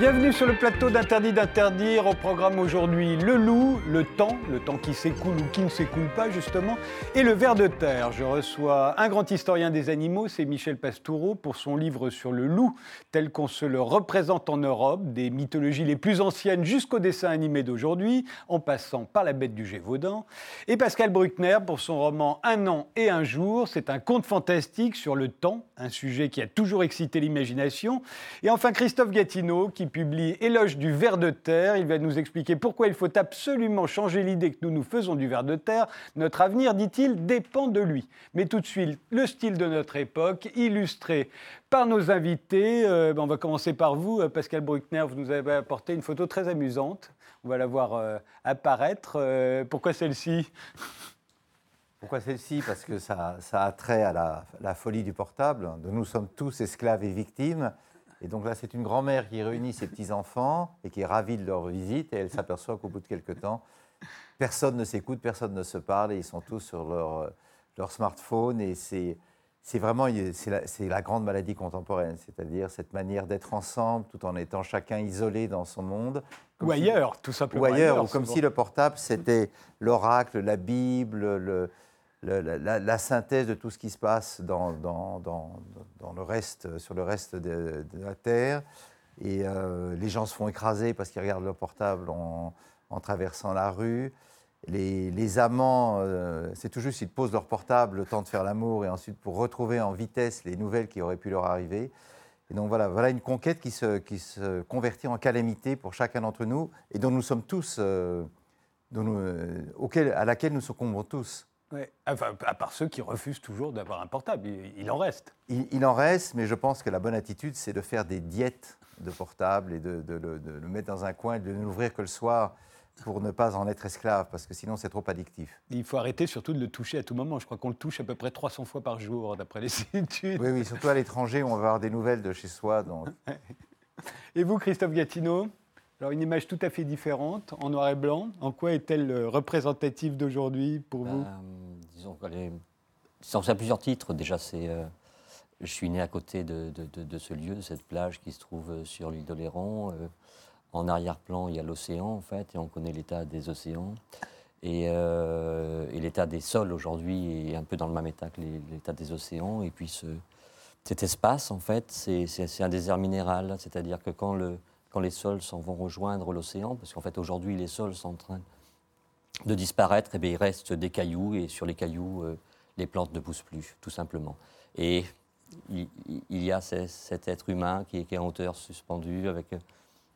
Bienvenue sur le plateau d'Interdit d'interdire. Au programme aujourd'hui, le loup, le temps, le temps qui s'écoule ou qui ne s'écoule pas justement, et le ver de terre. Je reçois un grand historien des animaux, c'est Michel Pastoureau, pour son livre sur le loup, tel qu'on se le représente en Europe, des mythologies les plus anciennes jusqu'au dessin animé d'aujourd'hui, en passant par la bête du Gévaudan. Et Pascal Bruckner pour son roman Un an et un jour. C'est un conte fantastique sur le temps, un sujet qui a toujours excité l'imagination. Et enfin Christophe Gatineau qui publie Éloge du ver de terre. Il va nous expliquer pourquoi il faut absolument changer l'idée que nous nous faisons du ver de terre. Notre avenir, dit-il, dépend de lui. Mais tout de suite, le style de notre époque, illustré par nos invités. Euh, ben, on va commencer par vous, euh, Pascal Bruckner. Vous nous avez apporté une photo très amusante. On va la voir euh, apparaître. pourquoi celle-ci? Pourquoi celle-ci? Parce que ça, a trait à la, folie du portable. Nous sommes tous esclaves et victimes. Et donc là, c'est une grand-mère qui réunit ses petits-enfants et qui est ravie de leur visite. Et elle s'aperçoit qu'au bout de quelques temps, personne ne s'écoute, personne ne se parle. Et ils sont tous sur leur, leur smartphone. Et c'est, c'est vraiment c'est la, c'est la, grande maladie contemporaine, c'est-à-dire cette manière d'être ensemble tout en étant chacun isolé dans son monde. Ou ailleurs, tout simplement. Ou ailleurs, ou comme si le portable, c'était l'oracle, la Bible, le, la, synthèse de tout ce qui se passe dans, le reste, sur le reste de, la Terre. Et euh, les gens se font écraser parce qu'ils regardent leur portable en, traversant la rue. Les, amants, euh, c'est tout juste, ils posent leur portable le temps de faire l'amour et ensuite pour retrouver en vitesse les nouvelles qui auraient pu leur arriver. Et donc voilà, voilà une conquête qui se, convertit en calamité pour chacun d'entre nous et dont nous sommes tous, euh, à laquelle nous succombons tous. Enfin, à part ceux qui refusent toujours d'avoir un portable, il, en reste. Il, en reste, mais je pense que la bonne attitude, c'est de faire des diètes de portable et de, le mettre dans un coin et de ne l'ouvrir que le soir pour ne pas en être esclave, parce que sinon c'est trop addictif. Il faut arrêter surtout de le toucher à tout moment. Je crois qu'on le touche à peu près 300 fois par jour, d'après les études. Oui, oui, surtout à l'étranger, on va avoir des nouvelles de chez soi. Donc... et vous, Christophe Gatineau? Alors une image tout à fait différente, en noir et blanc. En quoi est-elle euh, représentative d'aujourd'hui pour vous? Ben, Disons qu'elle est... Ça a plusieurs titres. Déjà, c'est... Euh, je suis né à côté de, de, ce lieu, de cette plage qui se trouve euh, sur l'île d'Oléron. en arrière-plan, il y a l'océan, en fait, et on connaît l'état des océans. Et, l'état des sols aujourd'hui est un peu dans le même état que l'état des océans. Et puis ce, cet espace, en fait, c'est un désert minéral. C'est-à-dire que quand le, quand les sols s'en vont rejoindre l'océan, parce qu'en fait aujourd'hui les sols sont en train de disparaître, et eh bien, il reste des cailloux, et sur les cailloux, euh, les plantes ne poussent plus, tout simplement. Et il, y a cet être humain qui est, en hauteur suspendu, avec, euh,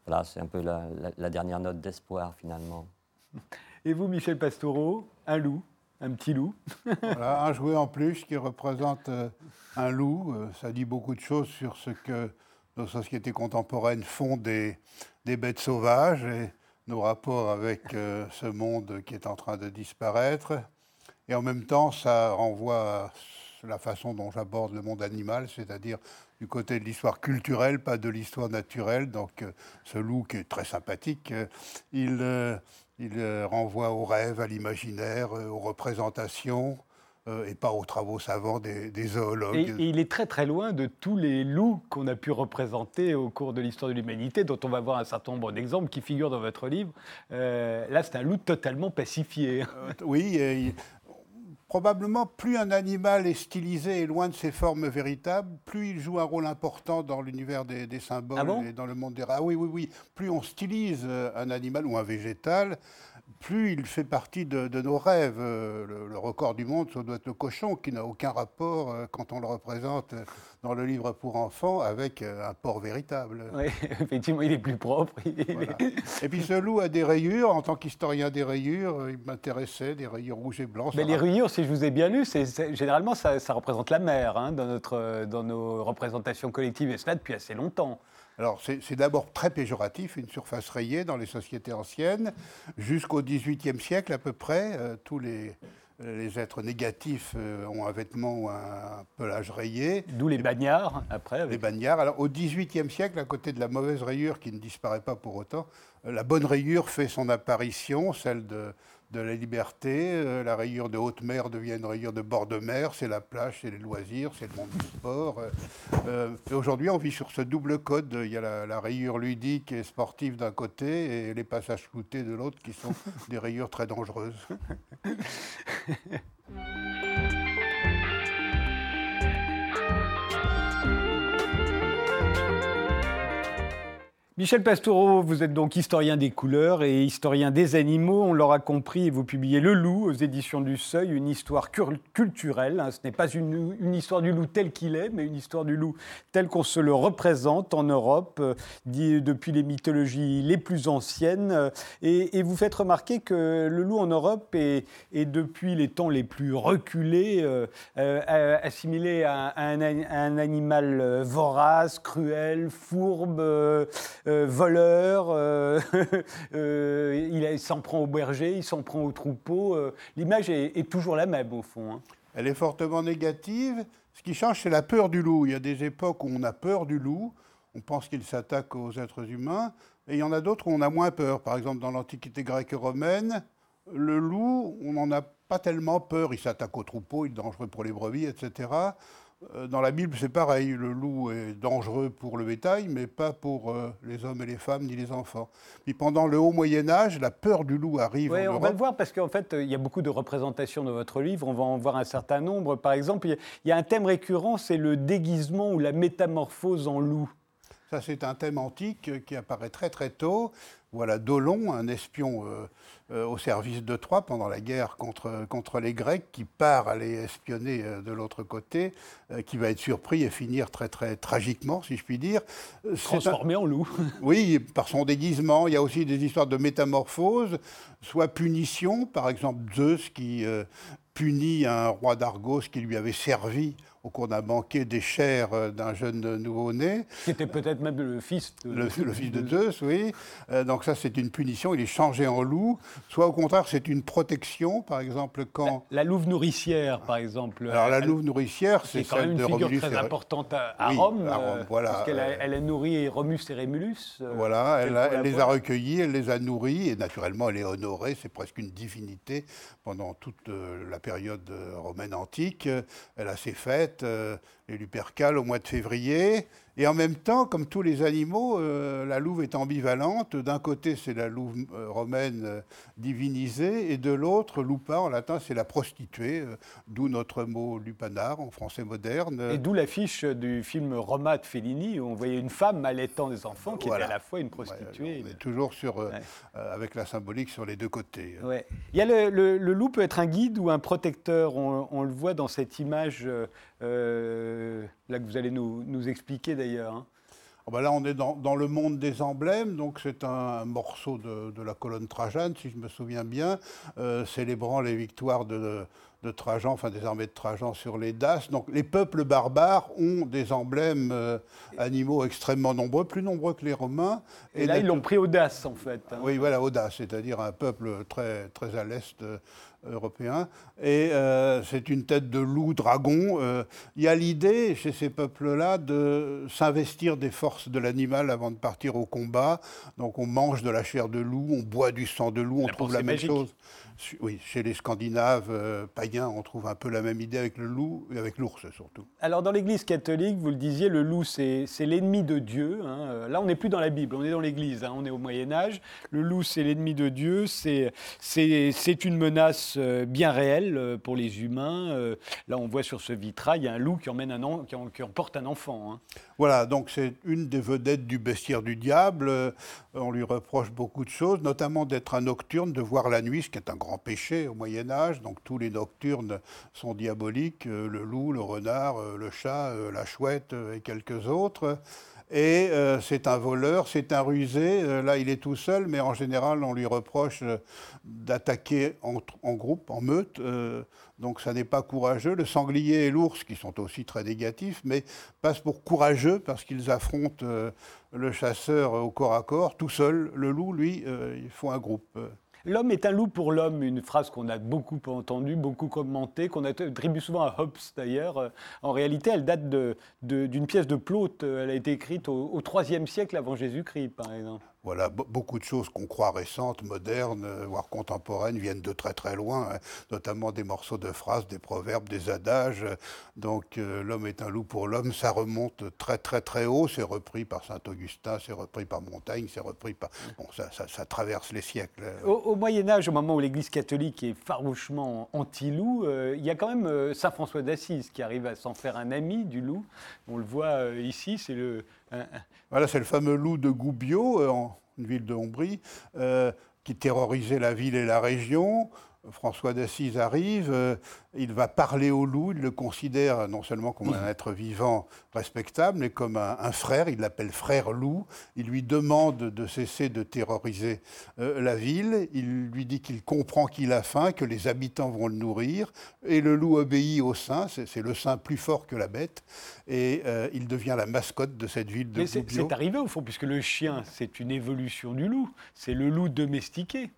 voilà, c'est un peu la, dernière note d'espoir finalement. Et vous, Michel Pastoureau, un loup, un petit loup Voilà, un jouet en plus qui représente euh, un loup. Ça dit beaucoup de choses sur ce que nos sociétés contemporaines font des, des bêtes sauvages et nos rapports avec euh, ce monde qui est en train de disparaître. Et en même temps, ça renvoie à la façon dont j'aborde le monde animal, c'est-à-dire du côté de l'histoire culturelle, pas de l'histoire naturelle. Donc euh, ce loup qui est très sympathique, euh, il, il renvoie au rêve, à l'imaginaire, aux représentations. Euh, et pas aux travaux savants des, zoologues. Et, il est très très loin de tous les loups qu'on a pu représenter au cours de l'histoire de l'humanité, dont on va voir un certain nombre d'exemples qui figurent dans votre livre. Euh, là, c'est un loup totalement pacifié. Euh, oui, probablement plus un animal est stylisé et loin de ses formes véritables, plus il joue un rôle important dans l'univers des, symboles ah et dans le monde des Ah oui, oui, oui. Plus on stylise un animal ou un végétal, plus il fait partie de, nos rêves. Euh, le, record du monde, ça doit être le cochon, qui n'a aucun rapport, euh, quand on le représente euh, dans le livre pour enfants, avec un porc véritable. Oui, effectivement, il est plus propre. Et puis ce loup a des rayures. En tant qu'historien des rayures, il m'intéressait, des rayures rouges et blanches. Mais les rayures, si je vous ai bien lu, c'est, généralement, ça, représente la mer hein, dans, notre, dans nos représentations collectives, et cela depuis assez longtemps. Alors, c'est d'abord très péjoratif, une surface rayée dans les sociétés anciennes. Jusqu'au XVIIIe siècle, à peu près, euh, tous les, les, êtres négatifs euh, ont un vêtement ou un pelage rayé. D'où les bagnards, après. Les bagnards. Alors, au XVIIIe siècle, à côté de la mauvaise rayure qui ne disparaît pas pour autant, euh, la bonne rayure fait son apparition, celle de, de la liberté. Euh, la rayure de haute mer devient une rayure de bord de mer. C'est la plage, c'est les loisirs, c'est le monde du sport. Euh, euh, Aujourd'hui, on vit sur ce double code. Il y a la, la rayure ludique et sportive d'un côté et les passages floutés de l'autre qui sont des rayures très dangereuses. Michel Pastoureau, vous êtes donc historien des couleurs et historien des animaux. On l'aura compris, vous publiez Le Loup aux éditions du Seuil, une histoire culturelle. Hein. Ce n'est pas une, histoire du loup tel qu'il est, mais une histoire du loup tel qu'on se le représente en Europe, euh, depuis les mythologies les plus anciennes. Et, vous faites remarquer que le loup en Europe est, depuis les temps les plus reculés, euh, euh, assimilé à, un, animal vorace, cruel, fourbe. Euh, voleur, euh, euh, il s'en prend au berger, il s'en prend au troupeau. L'image est, toujours la même au fond. Hein. Elle est fortement négative. Ce qui change, c'est la peur du loup. Il y a des époques où on a peur du loup, on pense qu'il s'attaque aux êtres humains, et il y en a d'autres où on a moins peur. Par exemple, dans l'Antiquité grecque et romaine, le loup, on n'en a pas tellement peur. Il s'attaque aux troupeaux, il est dangereux pour les brebis, etc. Euh, dans la Bible, c'est pareil. Le loup est dangereux pour le bétail, mais pas pour euh, les hommes et les femmes ni les enfants. Puis pendant le haut Moyen Âge, la peur du loup arrive. Oui, on va le voir parce qu'en fait, il y a beaucoup de représentations dans votre livre. On va en voir un certain nombre. Par exemple, il y a un thème récurrent, c'est le déguisement ou la métamorphose en loup. Ça, c'est un thème antique qui apparaît très très tôt. Voilà Dolon, un espion euh, euh, au service de Troie pendant la guerre contre, contre les Grecs, qui part aller espionner euh, de l'autre côté, qui va être surpris et finir très très tragiquement, si je puis dire. Transformé en loup. oui, par son déguisement. Il y a aussi des histoires de métamorphose, soit punition, par exemple Zeus qui punit un roi d'Argos qui lui avait servi au cours d'un banquet des chairs euh, d'un jeune nouveau-né. Qui était peut-être même le fils de, le, fils de, Zeus, oui. Euh, donc ça, c'est une punition, il est changé en loup. Soit au contraire, c'est une protection, par exemple, quand... La, louve nourricière, par exemple. Alors la louve nourricière, c'est quand même une figure très importante à, Rome, à Rome euh, voilà. parce qu'elle a, elle a, nourri Romus et Rémulus. voilà, elle, les a recueillis, elle les a nourris, et naturellement, elle est honorée, c'est presque une divinité pendant toute la période romaine antique. Elle a ses fêtes, euh, les Lupercales au mois de février. Et en même temps, comme tous les animaux, euh, la louve est ambivalente. D'un côté, c'est la louve euh, romaine euh, divinisée, et de l'autre, lupa en latin, c'est la prostituée, d'où notre mot lupanar en français moderne. Et d'où l'affiche du film Roma de Fellini, où on voyait une femme allaitant des enfants qui était à la fois une prostituée. on est toujours sur, avec la symbolique sur les deux côtés. Ouais. Il y a le, loup peut être un guide ou un protecteur. On, le voit dans cette image là que vous allez nous, nous expliquer d'ailleurs. Hein. Oh, bah là, on est dans, dans, le monde des emblèmes, donc c'est un, morceau de, de, la colonne Trajane, si je me souviens bien, euh, célébrant les victoires de, de, Trajan, enfin des armées de Trajan sur les Daces. Donc les peuples barbares ont des emblèmes euh, animaux extrêmement nombreux, plus nombreux que les Romains. Et, là, ils l'ont pris aux Daces, en fait. Hein. Oui, voilà, aux Daces, c'est-à-dire un peuple très, très à l'est euh, européen. Et euh, c'est une tête de loup dragon. Euh, il y a l'idée chez ces peuples-là de s'investir des forces de l'animal avant de partir au combat. Donc on mange de la chair de loup, on boit du sang de loup, on trouve la même chose. Oui, chez les Scandinaves euh, païens, on trouve un peu la même idée avec le loup et avec l'ours surtout. Alors dans l'Église catholique, vous le disiez, le loup c'est l'ennemi de Dieu. Hein. Là, on n'est plus dans la Bible, on est dans l'Église, hein. on est au Moyen Âge. Le loup c'est l'ennemi de Dieu, c'est une menace euh, bien réelle pour les humains. Là, on voit sur ce vitrail, il y a un loup qui, emmène un emporte un enfant. Hein. Voilà, donc c'est une des vedettes du bestiaire du diable. On lui reproche beaucoup de choses, notamment d'être un nocturne, de voir la nuit, ce qui est un grand péché au Moyen Âge. Donc tous les nocturnes sont diaboliques, euh, le loup, le renard, euh, le chat, euh, la chouette et quelques autres. Et c'est un voleur, c'est un rusé. là, il est tout seul, mais en général, on lui reproche d'attaquer en, en, groupe, en meute. donc ça n'est pas courageux. Le sanglier et l'ours, qui sont aussi très négatifs, mais passent pour courageux parce qu'ils affrontent le chasseur au corps à corps, tout seul. Le loup, lui, il faut un groupe. L'homme est un loup pour l'homme, une phrase qu'on a beaucoup entendue, beaucoup commentée, qu'on attribue souvent à Hobbes d'ailleurs. En réalité, elle date d'une pièce de Plaute. Elle a été écrite au, IIIe siècle avant Jésus-Christ, par exemple. Voilà, beaucoup de choses qu'on croit récentes, modernes, euh, voire contemporaines, viennent de très très loin, hein, notamment des morceaux de phrases, des proverbes, des adages. Donc euh, l'homme est un loup pour l'homme, ça remonte très très très haut, c'est repris par Saint-Augustin, c'est repris par Montaigne, c'est repris par... Bon, ça, traverse les siècles. Au, Moyen Âge, au moment où l'Église catholique est farouchement anti-loup, euh, il y a quand même Saint François d'Assise qui arrive à s'en faire un ami du loup. On le voit ici, c'est le voilà, c'est le fameux loup de Goubiot, euh, en une ville de Hombrie, euh, qui terrorisait la ville et la région. François d'Assise arrive, euh, il va parler au loup, il le considère non seulement comme un être vivant respectable, mais comme un, frère, il l'appelle frère loup, il lui demande de cesser de terroriser euh, la ville, il lui dit qu'il comprend qu'il a faim, que les habitants vont le nourrir, et le loup obéit au saint, c'est le saint plus fort que la bête, et euh, il devient la mascotte de cette ville de Mais c'est arrivé au fond, puisque le chien, c'est une évolution du loup, c'est le loup domestiqué.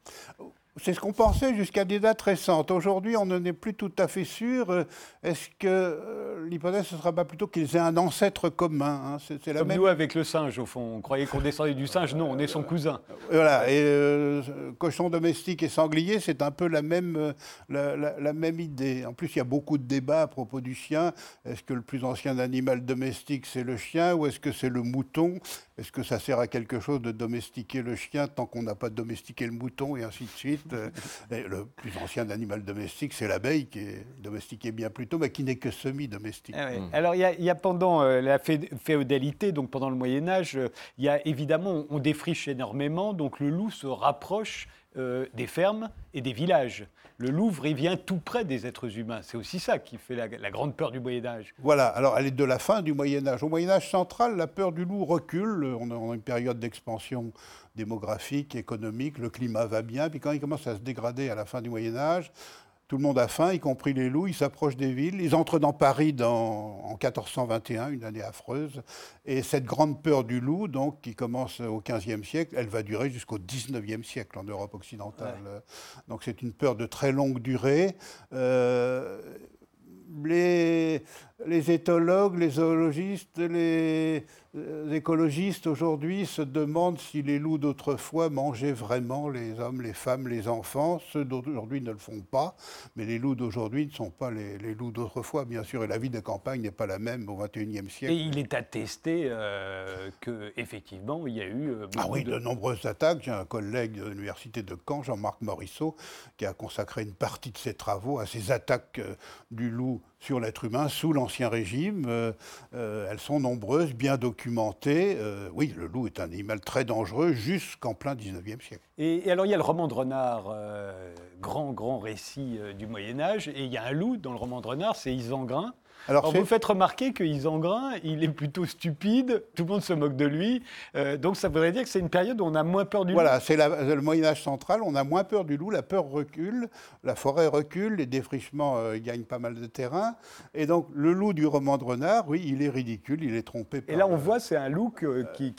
C'est ce qu'on pensait jusqu'à des dates récentes. Aujourd'hui, on n'en est plus tout à fait sûr. Euh, est-ce que euh, l'hypothèse, ce ne sera pas plutôt qu'ils aient un ancêtre commun hein c'est, la Comme même... nous avec le singe, au fond? On croyait qu'on descendait du singe. Non, on est son cousin. Voilà. Et euh, cochon domestique et sanglier, c'est un peu la même, la, même idée. En plus, il y a beaucoup de débats à propos du chien. Est-ce que le plus ancien animal domestique, c'est le chien ou est-ce que c'est le mouton? Est-ce que ça sert à quelque chose de domestiquer le chien tant qu'on n'a pas domestiqué le mouton et ainsi de suite euh, le plus ancien animal domestique, c'est l'abeille, qui est domestiquée bien plus tôt, mais qui n'est que semi-domestique. Ah hmm. Alors, il y, a pendant euh, la féodalité, donc pendant le Moyen-Âge, euh, il y a évidemment, on défriche énormément, donc le loup se rapproche des fermes et des villages. Le Louvre, il vient tout près des êtres humains. C'est aussi ça qui fait la, grande peur du Moyen Âge. Voilà, alors elle est de la fin du Moyen Âge. Au Moyen Âge central, la peur du loup recule. On a une période d'expansion démographique, économique, le climat va bien. Puis quand il commence à se dégrader à la fin du Moyen Âge, tout le monde a faim, y compris les loups, ils s'approchent des villes, ils entrent dans Paris en 1421, une année affreuse, et cette grande peur du loup, donc, qui commence au XVe siècle, elle va durer jusqu'au XIXe siècle en Europe occidentale. Donc c'est une peur de très longue durée. Euh, les, les éthologues, les zoologistes, les euh, écologistes aujourd'hui se demandent si les loups d'autrefois mangeaient vraiment les hommes, les femmes, les enfants. Ceux d'aujourd'hui ne le font pas, mais les loups d'aujourd'hui ne sont pas les, loups d'autrefois, bien sûr. Et la vie de campagne n'est pas la même au XXIe siècle. Et il est attesté euh, qu'effectivement, il y a eu. Euh, ah oui, de... nombreuses attaques. J'ai un collègue de l'université de Caen, Jean-Marc Morisseau, qui a consacré une partie de ses travaux à ces attaques du loup sur l'être humain sous l'Ancien Régime. elles sont nombreuses, bien documentées euh, oui, le loup est un animal très dangereux jusqu'en plein 19e siècle. Et, alors il y a le roman de Renard, euh, grand, grand récit euh, du Moyen Âge, et il y a un loup dans le roman de Renard, c'est Isengrin. Alors, vous faites remarquer que Isengrin, il est plutôt stupide, tout le monde se moque de lui, euh, donc ça voudrait dire que c'est une période où on a moins peur du loup. Voilà, c'est le Moyen-Âge central, on a moins peur du loup, la peur recule, la forêt recule, les défrichements euh, gagnent pas mal de terrain, et donc le loup du roman de Renard, oui, il est ridicule, il est trompé par... Et là on voit, c'est un loup qui,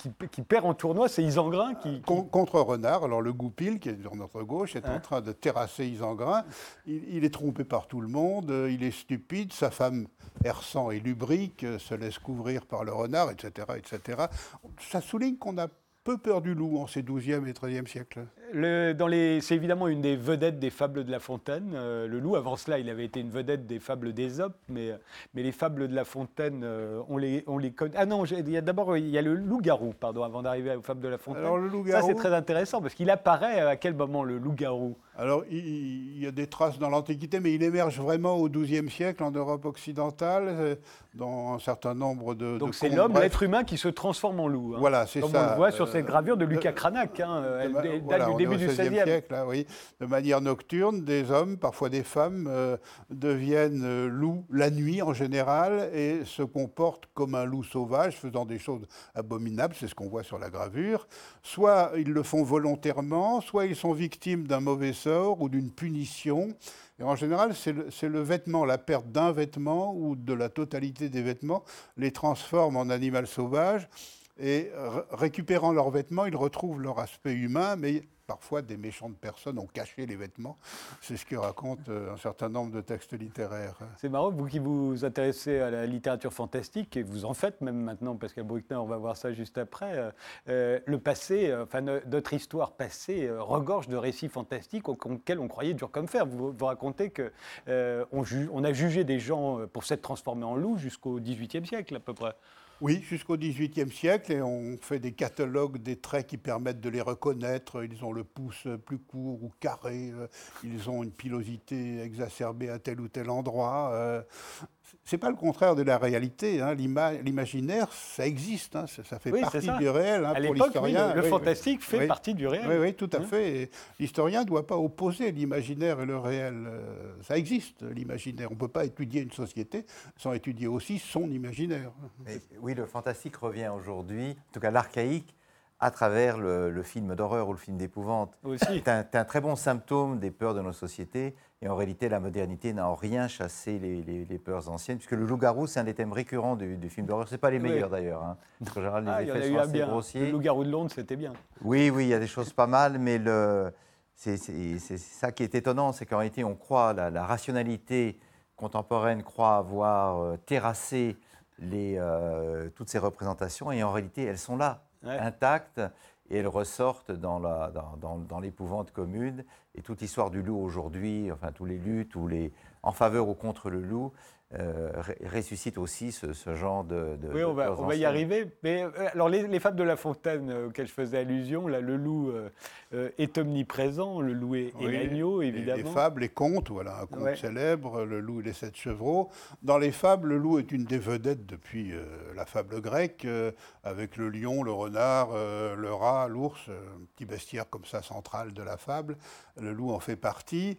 perd en tournoi, c'est Isengrin qui... contre Renard, alors le Goupil, qui est sur notre gauche, est en hein train de terrasser Isengrin, il est trompé par tout le monde, euh, il est stupide, sa femme Hersan et lubrique, euh, se laisse couvrir par le renard, etc. etc. Ça souligne qu'on a peu peur du loup en ces 12e et 13e siècles. C'est évidemment une des vedettes des fables de La Fontaine. Euh, le loup, avant cela, il avait été une vedette des fables d'Ésope, mais, mais les fables de La Fontaine, euh, on, les, on les connaît. Ah non, d'abord, il y a le loup-garou, pardon, avant d'arriver aux fables de La Fontaine. Alors, le loup-garou... Ça, c'est très intéressant, parce qu'il apparaît à quel moment, le loup-garou? Alors, il, y a des traces dans l'Antiquité, mais il émerge vraiment au XIIe siècle en Europe occidentale, euh, dans un certain nombre de. Donc, c'est l'homme, l'être humain qui se transforme en loup. Hein. Voilà, c'est ça. Comme on le voit sur cette gravure de Lucas Cranach, hein, elle du début du XVIe siècle. Là, oui. De manière nocturne, des hommes, parfois des femmes, euh, deviennent euh, loups la nuit en général et se comportent comme un loup sauvage, faisant des choses abominables, c'est ce qu'on voit sur la gravure. Soit ils le font volontairement, soit ils sont victimes d'un mauvais ou d'une punition. Et en général, c'est le, vêtement, la perte d'un vêtement ou de la totalité des vêtements les transforme en animal sauvage. Et récupérant leurs vêtements, ils retrouvent leur aspect humain, mais parfois des méchantes personnes ont caché les vêtements. C'est ce que racontent euh, un certain nombre de textes littéraires. C'est marrant, vous qui vous intéressez à la littérature fantastique, et vous en faites même maintenant, qu'à Bruckner, on va voir ça juste après, euh, euh, le passé, enfin notre histoire passée regorge de récits fantastiques auxquels on croyait dur comme fer. Vous, racontez qu'on on a jugé des gens pour s'être transformés en loups jusqu'au XVIIIe siècle à peu près. Oui, jusqu'au XVIIIe siècle, et on fait des catalogues des traits qui permettent de les reconnaître. Ils ont le pouce plus court ou carré, euh, ils ont une pilosité exacerbée à tel ou tel endroit. C'est pas le contraire de la réalité. Hein. L'imaginaire, ça existe, hein. ça, fait partie du réel hein, pour l'historien. le, fantastique fait partie du réel. Oui, oui, tout à fait. L'historien ne doit pas opposer l'imaginaire et le réel. Euh, ça existe, l'imaginaire. On ne peut pas étudier une société sans étudier aussi son imaginaire. oui, le fantastique revient aujourd'hui, en tout cas l'archaïque, à travers le, film d'horreur ou le film d'épouvante. C'est un, un, très bon symptôme des peurs de nos sociétés. Et en réalité, la modernité n'a en rien chassé les, peurs anciennes, puisque le loup-garou, c'est un des thèmes récurrents du, film d'horreur. Ce pas les meilleurs d'ailleurs. Hein. En général, les ah, effets sont assez grossiers. Le loup-garou de Londres, c'était bien. Oui, oui, il y a des choses pas mal, mais c'est ça qui est étonnant, c'est qu'en réalité, on croit, la, la, rationalité contemporaine croit avoir euh, terrassé les, euh, toutes ces représentations, et en réalité, elles sont là, intactes et elles ressortent dans, l'épouvante commune. Et toute l'histoire du loup aujourd'hui, enfin tous les luttes ou les en faveur ou contre le loup, euh, ressuscite aussi ce, genre de, Oui, on va, y arriver. Mais euh, alors, les, fables de La Fontaine euh, auxquelles je faisais allusion, là, le loup est omniprésent, le loup est, l'agneau, évidemment. Les, fables, les contes, voilà, un conte célèbre, le loup et les sept chevreaux. Dans les fables, le loup est une des vedettes depuis la fable grecque, avec le lion, le renard, le rat, l'ours, un petit bestiaire comme ça central de la fable. Le loup en fait partie.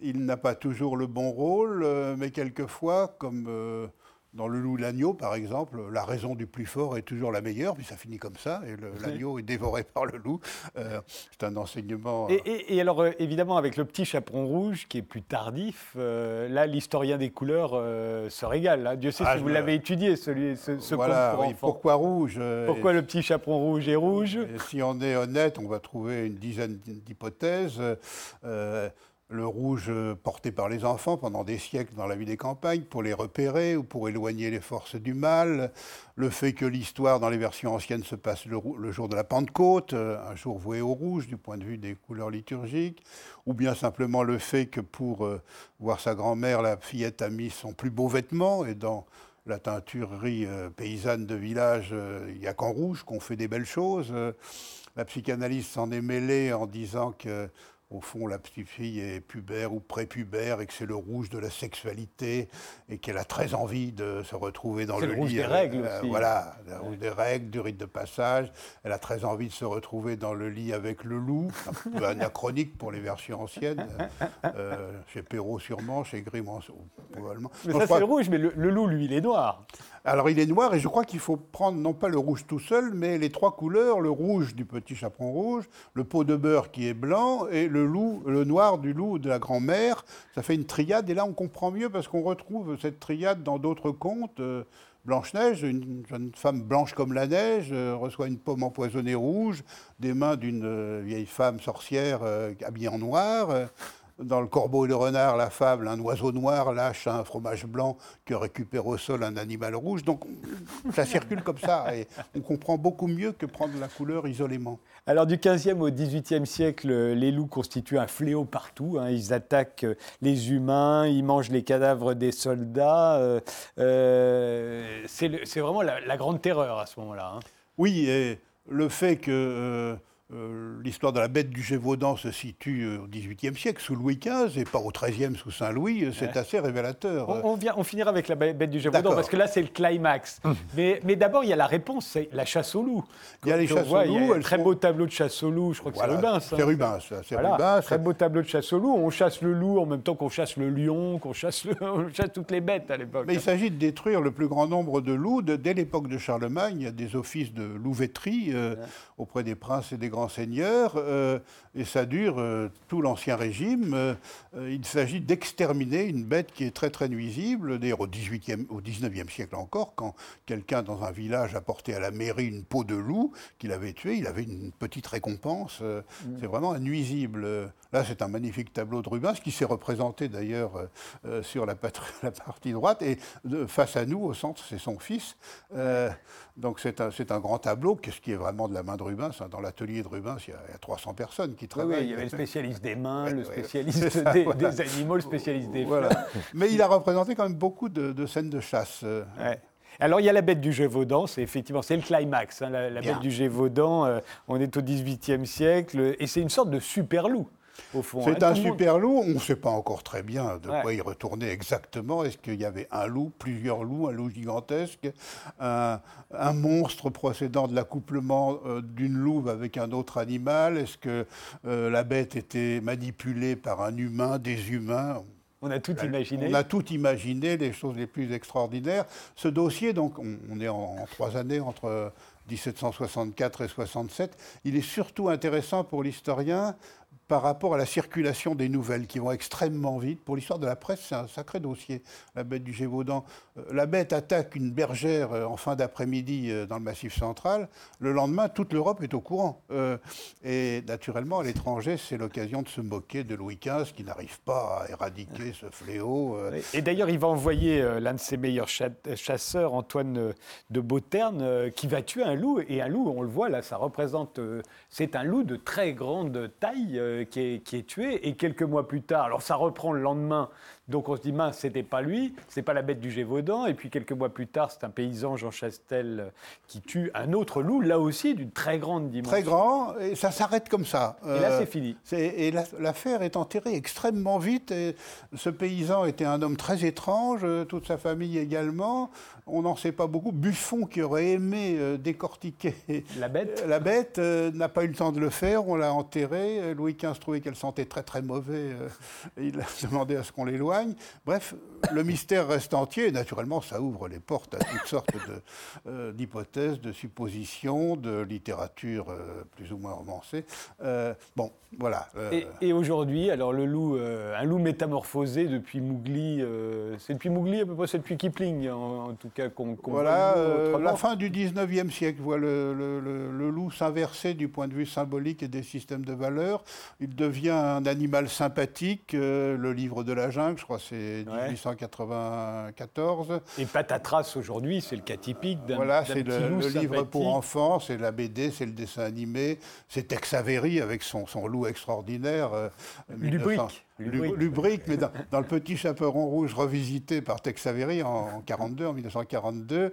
Il n'a pas toujours le bon rôle, euh, mais quelquefois, comme euh, dans Le loup l'agneau, par exemple, la raison du plus fort est toujours la meilleure, puis ça finit comme ça, et l'agneau est dévoré par le loup. Euh, c'est un enseignement. Et, alors, évidemment, avec le petit chaperon rouge, qui est plus tardif, là, l'historien des couleurs se régale. Hein. Dieu sait ah, si vous l'avez étudié, celui, ce, ce voilà, oui, Pourquoi rouge Pourquoi le petit chaperon rouge est rouge? Si on est honnête, on va trouver une dizaine d'hypothèses le rouge porté par les enfants pendant des siècles dans la vie des campagnes pour les repérer ou pour éloigner les forces du mal, le fait que l'histoire dans les versions anciennes se passe le, jour de la Pentecôte, euh, un jour voué au rouge du point de vue des couleurs liturgiques, ou bien simplement le fait que pour euh, voir sa grand-mère, la fillette a mis son plus beau vêtement et dans la teinturerie euh, paysanne de village, il n'y a qu'en rouge qu'on fait des belles choses. la psychanalyse s'en est mêlée en disant que au fond, la petite fille est pubère ou prépubère et que c'est le rouge de la sexualité et qu'elle a très envie de se retrouver dans le, le rouge lit. des règles euh, aussi. Voilà, le rouge des règles, du rite de passage. Elle a très envie de se retrouver dans le lit avec le loup, un peu anachronique pour les versions anciennes. Euh, chez Perrault sûrement, chez Grimm probablement. Mais ça c'est le rouge, mais le, loup, lui, il est noir. Alors il est noir et je crois qu'il faut prendre non pas le rouge tout seul, mais les trois couleurs, le rouge du petit chaperon rouge, le pot de beurre qui est blanc et le loup, le noir du loup de la grand-mère. Ça fait une triade et là on comprend mieux parce qu'on retrouve cette triade dans d'autres contes. Euh, Blanche-Neige, une jeune femme blanche comme la neige, euh, reçoit une pomme empoisonnée rouge des mains d'une euh, vieille femme sorcière habillée en noir. Dans le corbeau et le renard, la fable, un oiseau noir lâche un fromage blanc que récupère au sol un animal rouge. Donc ça circule comme ça et on comprend beaucoup mieux que prendre la couleur isolément. Alors du 15e au 18e siècle, les loups constituent un fléau partout. Hein. Ils attaquent les humains, ils mangent les cadavres des soldats. Euh, euh, c'est vraiment la, grande terreur à ce moment-là. Hein. Oui, et le fait que... Euh, euh, l'histoire de la bête du Gévaudan se situe euh, au XVIIIe siècle, sous Louis XV, et pas au XIIIe sous Saint-Louis. Euh, c'est assez révélateur. On, vient, on, finira avec la bête du Gévaudan, parce que là, c'est le climax. Hum. mais, mais d'abord, il y a la réponse, c'est la chasse au loup. Il y a les chasses au loup. Il y a un très beau tableau de chasse au loup, je crois que c'est Rubens. C'est Rubens, c'est Rubens. Très beau tableau de chasse au loup. On chasse le loup en même temps qu'on chasse le lion, qu'on chasse, chasse toutes les bêtes à l'époque. Mais il s'agit de détruire le plus grand nombre de loups. dès l'époque de Charlemagne, il y a des offices de louveterie auprès des princes et des grands grand seigneur, euh, et ça dure euh, tout l'Ancien Régime. Euh, il s'agit d'exterminer une bête qui est très très nuisible. D'ailleurs, au, 18e, au 19e siècle encore, quand quelqu'un dans un village apportait à la mairie une peau de loup qu'il avait tué, il avait une petite récompense. Mm. C'est vraiment nuisible. Là, c'est un magnifique tableau de Rubens qui s'est représenté d'ailleurs sur la, la, partie droite, et face à nous, au centre, c'est son fils. Donc c'est un, un, grand tableau, ce qui est vraiment de la main de Rubens? Dans l'atelier de Rubens, il y, a, 300 personnes qui travaillent. Oui, il y avait le spécialiste des mains, le spécialiste des, animaux, le spécialiste des voilà. Mais il a représenté quand même beaucoup de, scènes de chasse. Euh. Alors il y a la bête du Gévaudan, c'est effectivement c'est le climax, hein, la, bête du Gévaudan. Euh, on est au XVIIIe siècle et c'est une sorte de super loup. C'est hein, un super loup, on ne sait pas encore très bien de quoi il retournait exactement. Est-ce qu'il y avait un loup, plusieurs loups, un loup gigantesque, un, monstre procédant de l'accouplement euh, d'une louve avec un autre animal? Est-ce que euh, la bête était manipulée par un humain, des humains? On a tout imaginé. On a tout imaginé, les choses les plus extraordinaires. Ce dossier, donc, on, est en, en, trois années entre 1764 et 67. Il est surtout intéressant pour l'historien par rapport à la circulation des nouvelles qui vont extrêmement vite. Pour l'histoire de la presse, c'est un sacré dossier, la bête du Gévaudan. Euh, la bête attaque une bergère euh, en fin d'après-midi euh, dans le Massif central. Le lendemain, toute l'Europe est au courant. Et naturellement, à l'étranger, c'est l'occasion de se moquer de Louis XV qui n'arrive pas à éradiquer ce fléau. Et d'ailleurs, il va envoyer l'un de ses meilleurs chasseurs, Antoine de Beauterne, qui va tuer un loup. Et un loup, on le voit là, ça représente... C'est un loup de très grande taille qui est, tué. Et quelques mois plus tard, alors ça reprend le lendemain, donc on se dit, mince, c'était pas lui, c'est pas la bête du Gévaudan. Et puis quelques mois plus tard, c'est un paysan, Jean Chastel, qui tue un autre loup, là aussi d'une très grande dimension. Très grand, et ça s'arrête comme ça. Et là, c'est fini. Et l'affaire est enterrée extrêmement vite. Et ce paysan était un homme très étrange, toute sa famille également. On n'en sait pas beaucoup. Buffon, qui aurait aimé euh, décortiquer la bête, la bête euh, n'a pas eu le temps de le faire. On l'a enterrée. Louis XV trouvait qu'elle sentait très très mauvais. Euh, il a demandé à ce qu'on l'éloigne. Bref, le mystère reste entier et naturellement, ça ouvre les portes à toutes sortes euh, d'hypothèses, de, suppositions, de littérature euh, plus ou moins romancée. Euh, bon, voilà. Et, aujourd'hui, alors le loup, un loup métamorphosé depuis Mowgli, c'est depuis Mowgli à peu près, c'est depuis Kipling en, tout cas qu'on Voilà, la fin du 19e siècle voit le, le loup s'inverser du point de vue symbolique et des systèmes de valeurs. Il devient un animal sympathique, le livre de la jungle, je crois c'est 1894. Et Patatras aujourd'hui, c'est le cas typique d'un Voilà, c'est le, livre pour enfants, c'est la BD, c'est le dessin animé, c'est Tex Avery avec son, son loup extraordinaire. Euh, Lubrique, mais dans, le petit chaperon rouge revisité par Tex Avery en, 42, en 1942,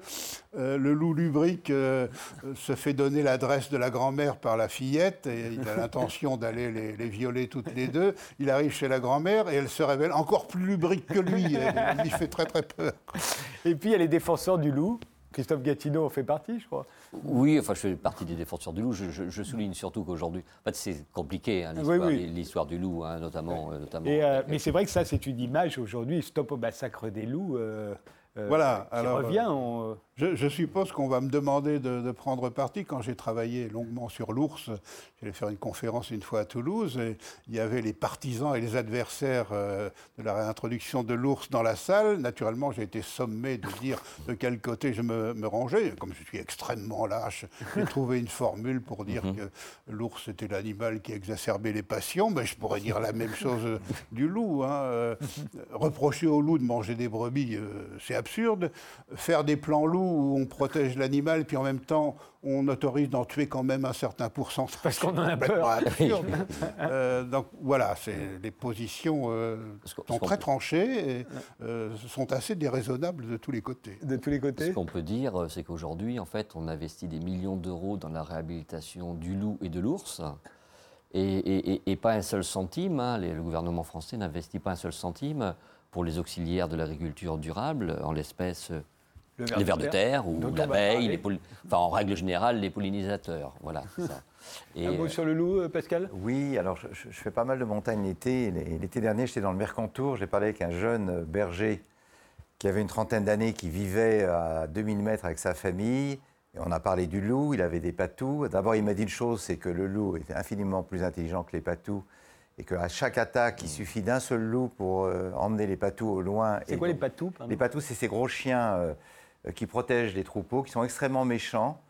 euh, le loup Lubrique euh, se fait donner l'adresse de la grand-mère par la fillette et il a l'intention d'aller les, les, violer toutes les deux. Il arrive chez la grand-mère et elle se révèle encore plus lubrique que lui. il lui fait très très peur. Et puis il y a les défenseurs du loup. Christophe Gatineau en fait partie, je crois. Oui, enfin, je fais partie des défenseurs du loup. Je, souligne surtout qu'aujourd'hui, en fait, c'est compliqué, hein, l'histoire du loup, hein, notamment. Euh, notamment euh, mais c'est vrai que ça, c'est une image aujourd'hui, Stop au massacre des loups. Euh, voilà, qui alors, revient. On... Je, suppose qu'on va me demander de, prendre parti. Quand j'ai travaillé longuement sur l'ours, j'allais faire une conférence une fois à Toulouse, et il y avait les partisans et les adversaires euh, de la réintroduction de l'ours dans la salle. Naturellement, j'ai été sommé de dire de quel côté je me, rangeais. Comme je suis extrêmement lâche, j'ai trouvé une formule pour dire mhm. que l'ours était l'animal qui exacerbait les passions. Mais je pourrais dire la même chose du loup. Hein. Euh, reprocher au loup de manger des brebis, euh, c'est absurde. Faire des plans loups où on protège l'animal, puis en même temps, on autorise d'en tuer quand même un certain pourcentage. Parce qu'on en a peur. euh, donc voilà, les positions euh, sont très tranchées et euh, sont assez déraisonnables de tous les côtés. De tous les côtés. Ce qu'on peut dire, c'est qu'aujourd'hui, en fait, on investit des millions d'euros dans la réhabilitation du loup et de l'ours. Et, pas un seul centime, hein, le gouvernement français n'investit pas un seul centime pour les auxiliaires de l'agriculture durable, en l'espèce les vers de terre, ou l'abeille, enfin, en règle générale, les pollinisateurs. Voilà, ça. Et Un mot sur le loup, euh, Pascal? Oui, alors je, fais pas mal de montagne l'été. L'été dernier, j'étais dans le Mercantour, j'ai parlé avec un jeune berger qui avait une trentaine d'années, qui vivait à 2000 mètres avec sa famille. Et on a parlé du loup, il avait des patous. D'abord, il m'a dit une chose, c'est que le loup était infiniment plus intelligent que les patous et qu'à chaque attaque, il suffit d'un seul loup pour euh, emmener les patous au loin. C'est Et quoi les patous pardon? Les patous, c'est ces gros chiens euh, euh, qui protègent les troupeaux, qui sont extrêmement méchants.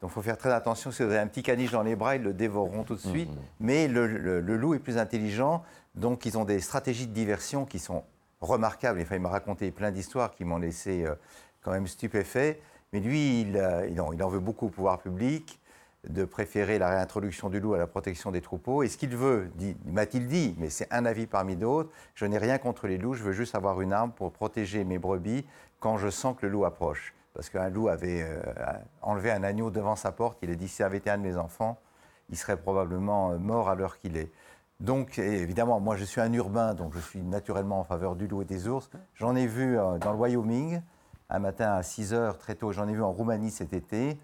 Donc il faut faire très attention. Si vous avez un petit caniche dans les bras, ils le dévoreront tout de suite. Mais le, le- le loup est plus intelligent, donc ils ont des stratégies de diversion qui sont remarquables. Enfin, il m'a raconté plein d'histoires qui m'ont laissé euh, quand même stupéfait. Mais lui, il, euh, il en, il en veut beaucoup au pouvoir public de préférer la réintroduction du loup à la protection des troupeaux. Et ce qu'il veut, m'a-t-il dit, mais c'est un avis parmi d'autres, je n'ai rien contre les loups, je veux juste avoir une arme pour protéger mes brebis quand je sens que le loup approche. Parce qu'un loup avait euh, enlevé un agneau devant sa porte, il a dit, si ça avait été un de mes enfants, il serait probablement euh, mort à l'heure qu'il est. Donc, évidemment, moi je suis un urbain, donc je suis naturellement en faveur du loup et des ours. J'en ai vu euh, dans le Wyoming, un matin à 6 heures, très tôt. J'en ai vu en Roumanie cet été.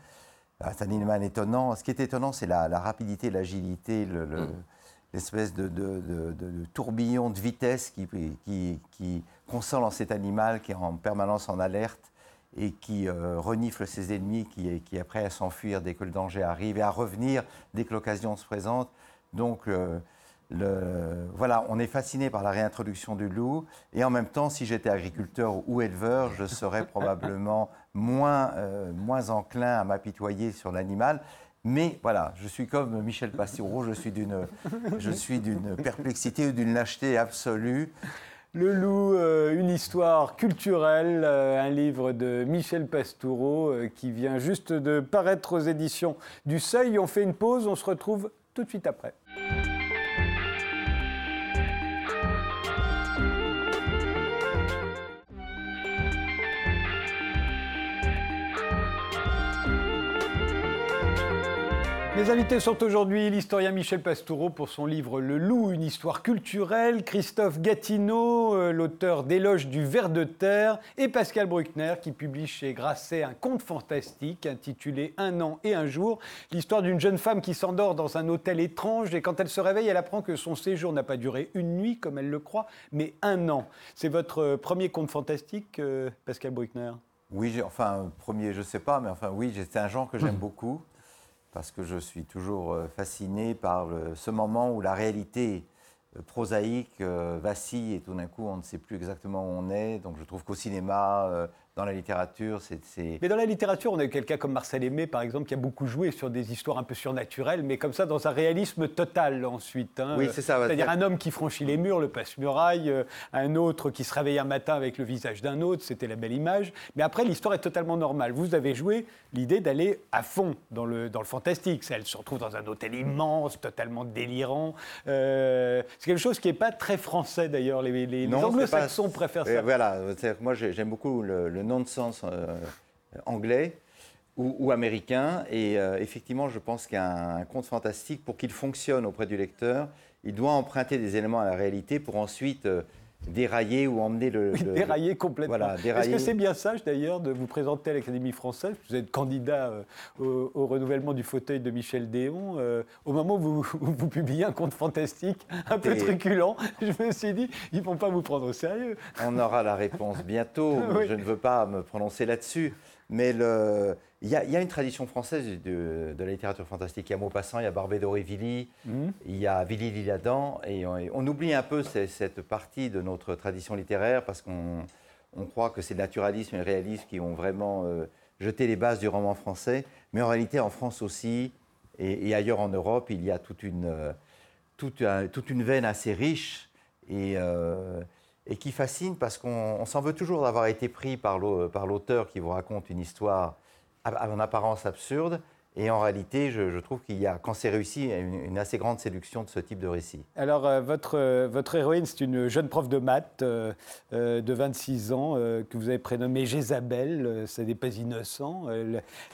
Ah, C'est un animal étonnant. Ce qui est étonnant, c'est la, la rapidité, l'agilité, le- le- l'espèce de, de- de- de- de tourbillon de vitesse qui, qui, qui console en cet animal qui est en permanence en alerte et qui euh, renifle ses ennemis, qui est, qui est prêt à s'enfuir dès que le danger arrive et à revenir dès que l'occasion se présente. Donc, euh, le- voilà, on est fasciné par la réintroduction du loup. Et en même temps, si j'étais agriculteur ou éleveur, je serais probablement moins, euh, moins enclin à m'apitoyer sur l'animal. Mais voilà, je suis comme Michel Pastoureau, je suis d'une, je suis d'une perplexité ou d'une lâcheté absolue. Le loup, euh, une histoire culturelle, euh, un livre de Michel Pastoureau qui vient juste de paraître aux éditions du Seuil. On fait une pause, on se retrouve tout de suite après. Mes invités sont aujourd'hui l'historien Michel Pastoureau pour son livre Le Loup, une histoire culturelle, Christophe Gatineau, euh, l'auteur d'Éloge du ver de terre, et Pascal Bruckner qui publie chez Grasset un conte fantastique intitulé Un an et un jour, l'histoire d'une jeune femme qui s'endort dans un hôtel étrange et quand elle se réveille, elle apprend que son séjour n'a pas duré une nuit comme elle le croit, mais un an. C'est votre euh, premier conte fantastique, euh, Pascal Bruckner? Oui, enfin, premier, je ne sais pas, mais enfin, oui, c'est un genre que j'aime beaucoup parce que je suis toujours euh, fasciné par ce moment où la réalité euh, prosaïque euh, vacille et tout d'un coup, on ne sait plus exactement où on est. Donc, je trouve qu'au cinéma, dans la littérature, c'est- Mais dans la littérature, on a eu quelqu'un comme Marcel Aimé, par exemple, qui a beaucoup joué sur des histoires un peu surnaturelles, mais comme ça, dans un réalisme total ensuite. hein. Oui, c'est ça. C'est-à-dire un homme qui franchit les murs, le passe-muraille, euh, un autre qui se réveille un matin avec le visage d'un autre, c'était la belle image. Mais après, l'histoire est totalement normale. Vous avez joué l'idée d'aller à fond dans le, dans le fantastique. Ça, Elle se retrouve dans un hôtel immense, totalement délirant. Euh, c'est quelque chose qui n'est pas très français, d'ailleurs. Les, les- les anglo-saxons préfèrent Euh, ça. Voilà, moi j'ai- j'aime beaucoup le, le non-sens euh, anglais ou, ou américain. Et euh, effectivement, je pense qu'un un conte fantastique, pour qu'il fonctionne auprès du lecteur, il doit emprunter des éléments à la réalité pour ensuite euh, dérailler ou emmener le. Oui, le- dérailler complètement. Voilà, Est-ce que c'est bien sage d'ailleurs de vous présenter à l'Académie française? Vous êtes candidat euh, au, au renouvellement du fauteuil de Michel Déon. euh, au moment où vous, où vous publiez un conte fantastique un peu truculent, je me suis dit, ils ne vont pas vous prendre au sérieux. On aura la réponse bientôt. Oui. Je ne veux pas me prononcer là-dessus. Mais le- il y, a- il y a une tradition française de, de la littérature fantastique. Il y a Maupassant, il y a Barbé Villy, Mhm. il y a Villy Lilladan. Et on, oublie un peu ce- cette partie de notre tradition littéraire parce qu'on on croit que c'est le naturalisme et le réalisme qui ont vraiment euh, jeté les bases du roman français. Mais en réalité, en France aussi, et, et ailleurs en Europe, il y a toute une, euh, toute, un- toute une veine assez riche et, euh, et qui fascine parce qu'on on s'en veut toujours d'avoir été pris par l'au- par l'auteur qui vous raconte une histoire en apparence absurde. Et en réalité, je, trouve qu'il y a, quand c'est réussi, une, assez grande séduction de ce type de récit. Alors, euh, votre, euh, votre héroïne, c'est une jeune prof de maths euh, de 26 ans que vous avez prénommée Jézabel. ça n'est pas innocent.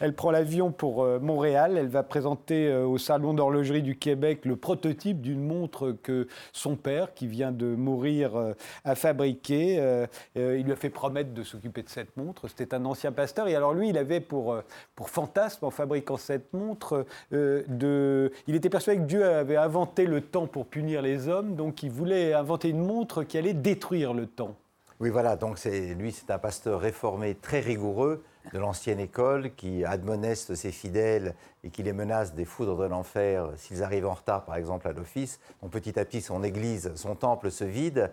Elle, prend l'avion pour Montréal. Elle va présenter au Salon d'horlogerie du Québec le prototype d'une montre que son père, qui vient de mourir, a fabriquée. Euh, il lui a fait promettre de s'occuper de cette montre. C'était un ancien pasteur. Et alors, lui, il avait pour, pour fantasme, en fabriquant cette montre, euh, de... il était persuadé que Dieu avait inventé le temps pour punir les hommes, donc il voulait inventer une montre qui allait détruire le temps. Oui, voilà, donc lui, c'est un pasteur réformé très rigoureux de l'ancienne école qui admoneste ses fidèles et qui les menace des foudres de l'enfer s'ils arrivent en retard, par exemple, à l'office. Donc petit à petit, son église, son temple se vide.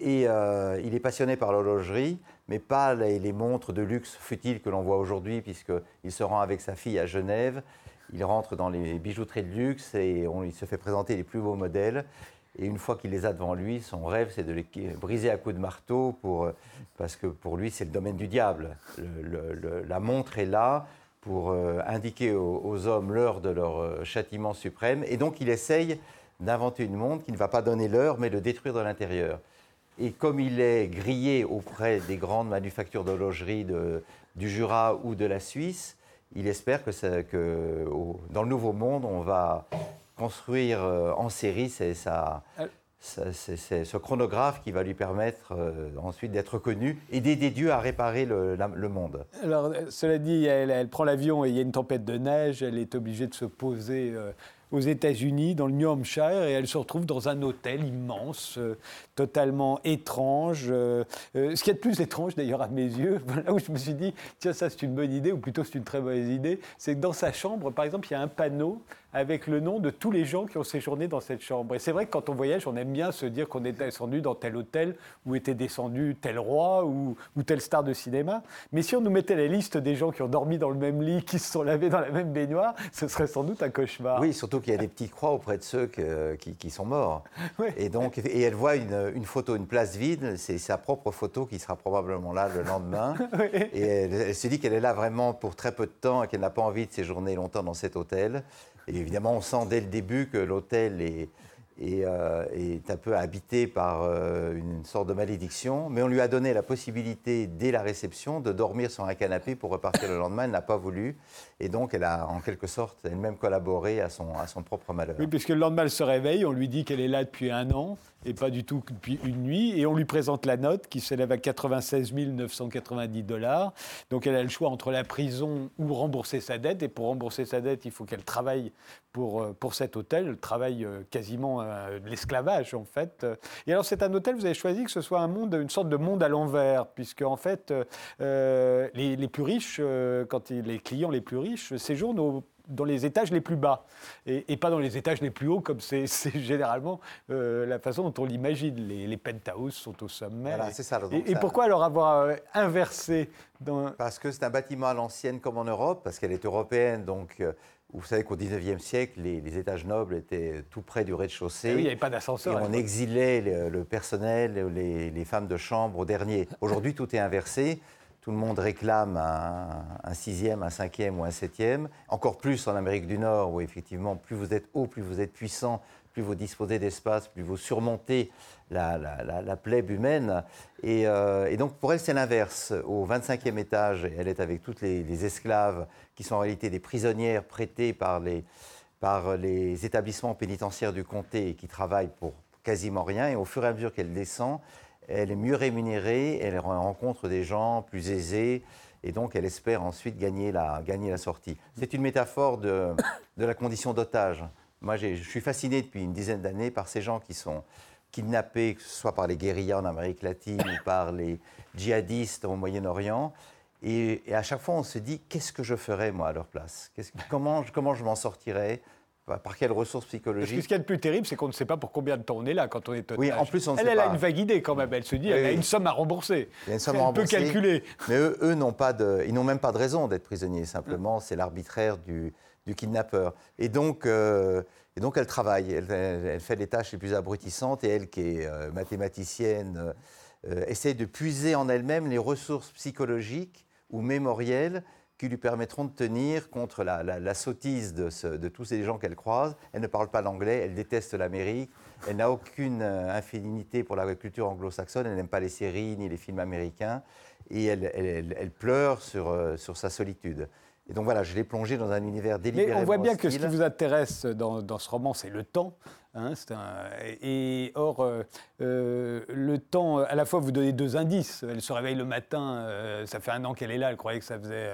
Et euh, il est passionné par l'horlogerie, mais pas les, les montres de luxe futiles que l'on voit aujourd'hui, puisqu'il se rend avec sa fille à Genève. Il rentre dans les bijouteries de luxe et on, il se fait présenter les plus beaux modèles. Et une fois qu'il les a devant lui, son rêve, c'est de les briser à coups de marteau, parce que pour lui, c'est le domaine du diable. Le- le- la montre est là pour euh, indiquer aux, aux hommes l'heure de leur euh, châtiment suprême. Et donc, il essaye d'inventer une montre qui ne va pas donner l'heure, mais le détruire de l'intérieur. Et comme il est grillé auprès des grandes manufactures d'horlogerie du Jura ou de la Suisse, il espère que, ça- que au- dans le Nouveau Monde, on va construire euh, en série c'est ça- ça- c'est- c'est ce chronographe qui va lui permettre euh, ensuite d'être connu et d'aider Dieu à réparer le, la- le monde. Alors, euh, cela dit, elle, elle prend l'avion et il y a une tempête de neige. Elle est obligée de se poser euh, aux États-Unis, dans le New Hampshire, et elle se retrouve dans un hôtel immense, euh, totalement étrange. Euh, euh, ce qui est de plus étrange, d'ailleurs, à mes yeux, là où je me suis dit, tiens, ça c'est une bonne idée, ou plutôt c'est une très mauvaise idée, c'est que dans sa chambre, par exemple, il y a un panneau avec le nom de tous les gens qui ont séjourné dans cette chambre. Et c'est vrai que quand on voyage, on aime bien se dire qu'on est descendu dans tel hôtel, où était descendu tel roi ou, ou telle star de cinéma. Mais si on nous mettait la liste des gens qui ont dormi dans le même lit, qui se sont lavés dans la même baignoire, ce serait sans doute un cauchemar. Oui, surtout qu'il y a des petites croix auprès de ceux que- qui, qui sont morts. Oui. Et donc, et elle voit une, une photo, une place vide, c'est sa propre photo qui sera probablement là le lendemain. Et elle, elle se dit qu'elle est là vraiment pour très peu de temps et qu'elle n'a pas envie de séjourner longtemps dans cet hôtel. Et évidemment, on sent dès le début que l'hôtel est, est, euh, est un peu habité par euh, une sorte de malédiction. Mais on lui a donné la possibilité, dès la réception, de dormir sur un canapé pour repartir le lendemain. Elle n'a pas voulu. Et donc, elle a en quelque sorte elle-même collaboré à son, à son propre malheur. Oui, puisque le lendemain, elle se réveille, on lui dit qu'elle est là depuis un an, et pas du tout depuis une nuit, et on lui présente la note qui s'élève à 96 990 dollars. Donc elle a le choix entre la prison ou rembourser sa dette, et pour rembourser sa dette, il faut qu'elle travaille pour, euh, pour cet hôtel, elle travaille euh, quasiment euh, l'esclavage en fait. Et alors c'est un hôtel, vous avez choisi que ce soit un monde, une sorte de monde à l'envers, puisque en fait, les, plus riches, quand les clients les plus riches séjournent au dans les étages les plus bas et, et pas dans les étages les plus hauts comme c'est généralement euh, la façon dont on l'imagine. Les, les penthouses sont au sommet. Voilà, c'est ça, Et, et pourquoi alors avoir euh, inversé dans... Parce que c'est un bâtiment à l'ancienne comme en Europe, parce qu'elle est européenne. Donc, euh, vous savez qu'au 19e siècle, les, les étages nobles étaient tout près du rez-de-chaussée. Ah oui, il n'y avait pas Et d'ascenseur. à on l'époque. exilait le, le personnel, les, les femmes de chambre au dernier. Aujourd'hui, tout est inversé. Tout le monde réclame un, sixième, un cinquième ou un septième. Encore plus en Amérique du Nord, où effectivement, plus vous êtes haut, plus vous êtes puissant, plus vous disposez d'espace, plus vous surmontez la, la, la- plèbe humaine. Et, euh, et donc, pour elle, c'est l'inverse. Au 25e étage, elle est avec toutes les, les esclaves qui sont en réalité des prisonnières prêtées par les, par les établissements pénitentiaires du comté et qui travaillent pour quasiment rien. Et au fur et à mesure qu'elle descend, elle est mieux rémunérée, elle rencontre des gens plus aisés, et donc elle espère ensuite gagner la, gagner la sortie. C'est une métaphore de, de la condition d'otage. Moi, je suis fasciné depuis une dizaine d'années par ces gens qui sont kidnappés, que ce soit par les guérillas en Amérique latine ou par les djihadistes au Moyen-Orient. Et, à chaque fois, on se dit, qu'est-ce que je ferais, moi, à leur place? Comment, comment je m'en sortirais? Par par quelles ressources Parce que psychologiques ce qui est le plus terrible, c'est qu'on ne sait pas pour combien de temps on est là quand on est. Oui, en plus, on elle, sait elle a une vague idée quand même. Elle se dit, Oui, elle a une somme à rembourser. Il y a une somme elle à peut rembourser. calculer. Mais eux, eux n'ont pas de, ils n'ont même pas de raison d'être prisonniers. Simplement, c'est l'arbitraire du, du kidnappeur. Et donc, euh, et donc, elle travaille. Elle, elle- elle fait les tâches les plus abrutissantes. Et elle, qui est euh, mathématicienne, euh, essaie de puiser en elle-même les ressources psychologiques ou mémorielles qui lui permettront de tenir contre la, la- la sottise de, ce- de tous ces gens qu'elle croise. Elle ne parle pas l'anglais, elle déteste l'Amérique, elle n'a aucune euh, infidélité pour la culture anglo-saxonne, elle n'aime pas les séries ni les films américains, et elle, elle- pleure sur, euh, sur sa solitude. Et donc voilà, je l'ai plongée dans un univers Mais délibérément on voit bien que ce qui vous intéresse dans, dans ce roman, c'est le temps. Hein, et or, euh, euh, le temps, à la fois vous donnez deux indices. Elle se réveille le matin, euh, ça fait un an qu'elle est là, elle croyait que ça faisait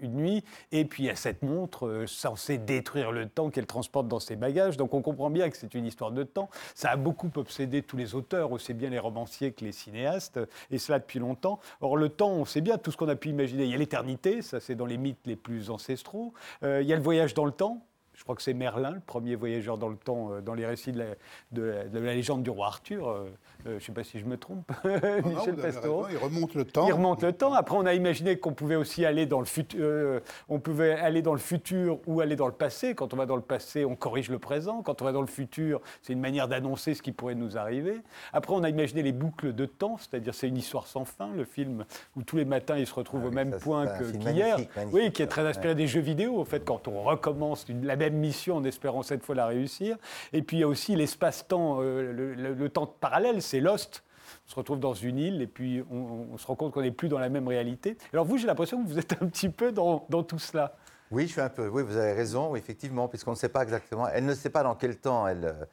une nuit. Et puis a cette montre censée détruire le temps qu'elle transporte dans ses bagages. Donc on comprend bien que c'est une histoire de temps. Ça a beaucoup obsédé tous les auteurs, aussi bien les romanciers que les cinéastes, et cela depuis longtemps. Or le temps, on sait bien tout ce qu'on a pu imaginer. Il y a l'éternité, ça c'est dans les mythes les plus ancestraux. Il y a le voyage dans le temps. Je crois que c'est Merlin, le premier voyageur dans le temps, euh, dans les récits de la, de- de la légende du roi Arthur. Euh, euh, je ne sais pas si je me trompe, Non, Michel Pastoureau. il remonte le temps. Il remonte le temps. Après, on a imaginé qu'on pouvait aussi aller dans le futur. euh, on pouvait aller dans le futur ou aller dans le passé. Quand on va dans le passé, on corrige le présent. Quand on va dans le futur, c'est une manière d'annoncer ce qui pourrait nous arriver. Après, on a imaginé les boucles de temps, c'est-à-dire c'est une histoire sans fin, le film où tous les matins ils se retrouvent Ah au même ça, point qu'hier. Oui, qui est très ouais. inspiré des jeux vidéo. En fait, quand on recommence une- la mission en espérant cette fois la réussir. Et puis il y a aussi l'espace-temps, euh, le, le- le temps parallèle, c'est Lost. On se retrouve dans une île et puis on, on se rend compte qu'on n'est plus dans la même réalité. Alors vous, j'ai l'impression que vous êtes un petit peu dans, tout cela. Oui, je suis un peu. Oui, vous avez raison, effectivement, puisqu'on ne sait pas exactement. Elle ne sait pas dans quel temps elle, euh,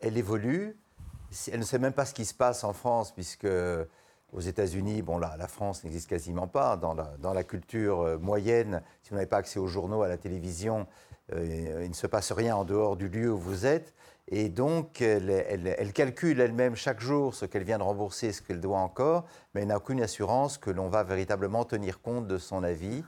elle évolue. Elle ne sait même pas ce qui se passe en France, puisque aux États-Unis, bon là, la France n'existe quasiment pas. Dans la, dans la culture euh, moyenne, si vous n'avez pas accès aux journaux, à la télévision, euh, il ne se passe rien en dehors du lieu où vous êtes. Et donc, elle, elle- elle calcule elle-même chaque jour ce qu'elle vient de rembourser et ce qu'elle doit encore, mais elle n'a aucune assurance que l'on va véritablement tenir compte de son avis.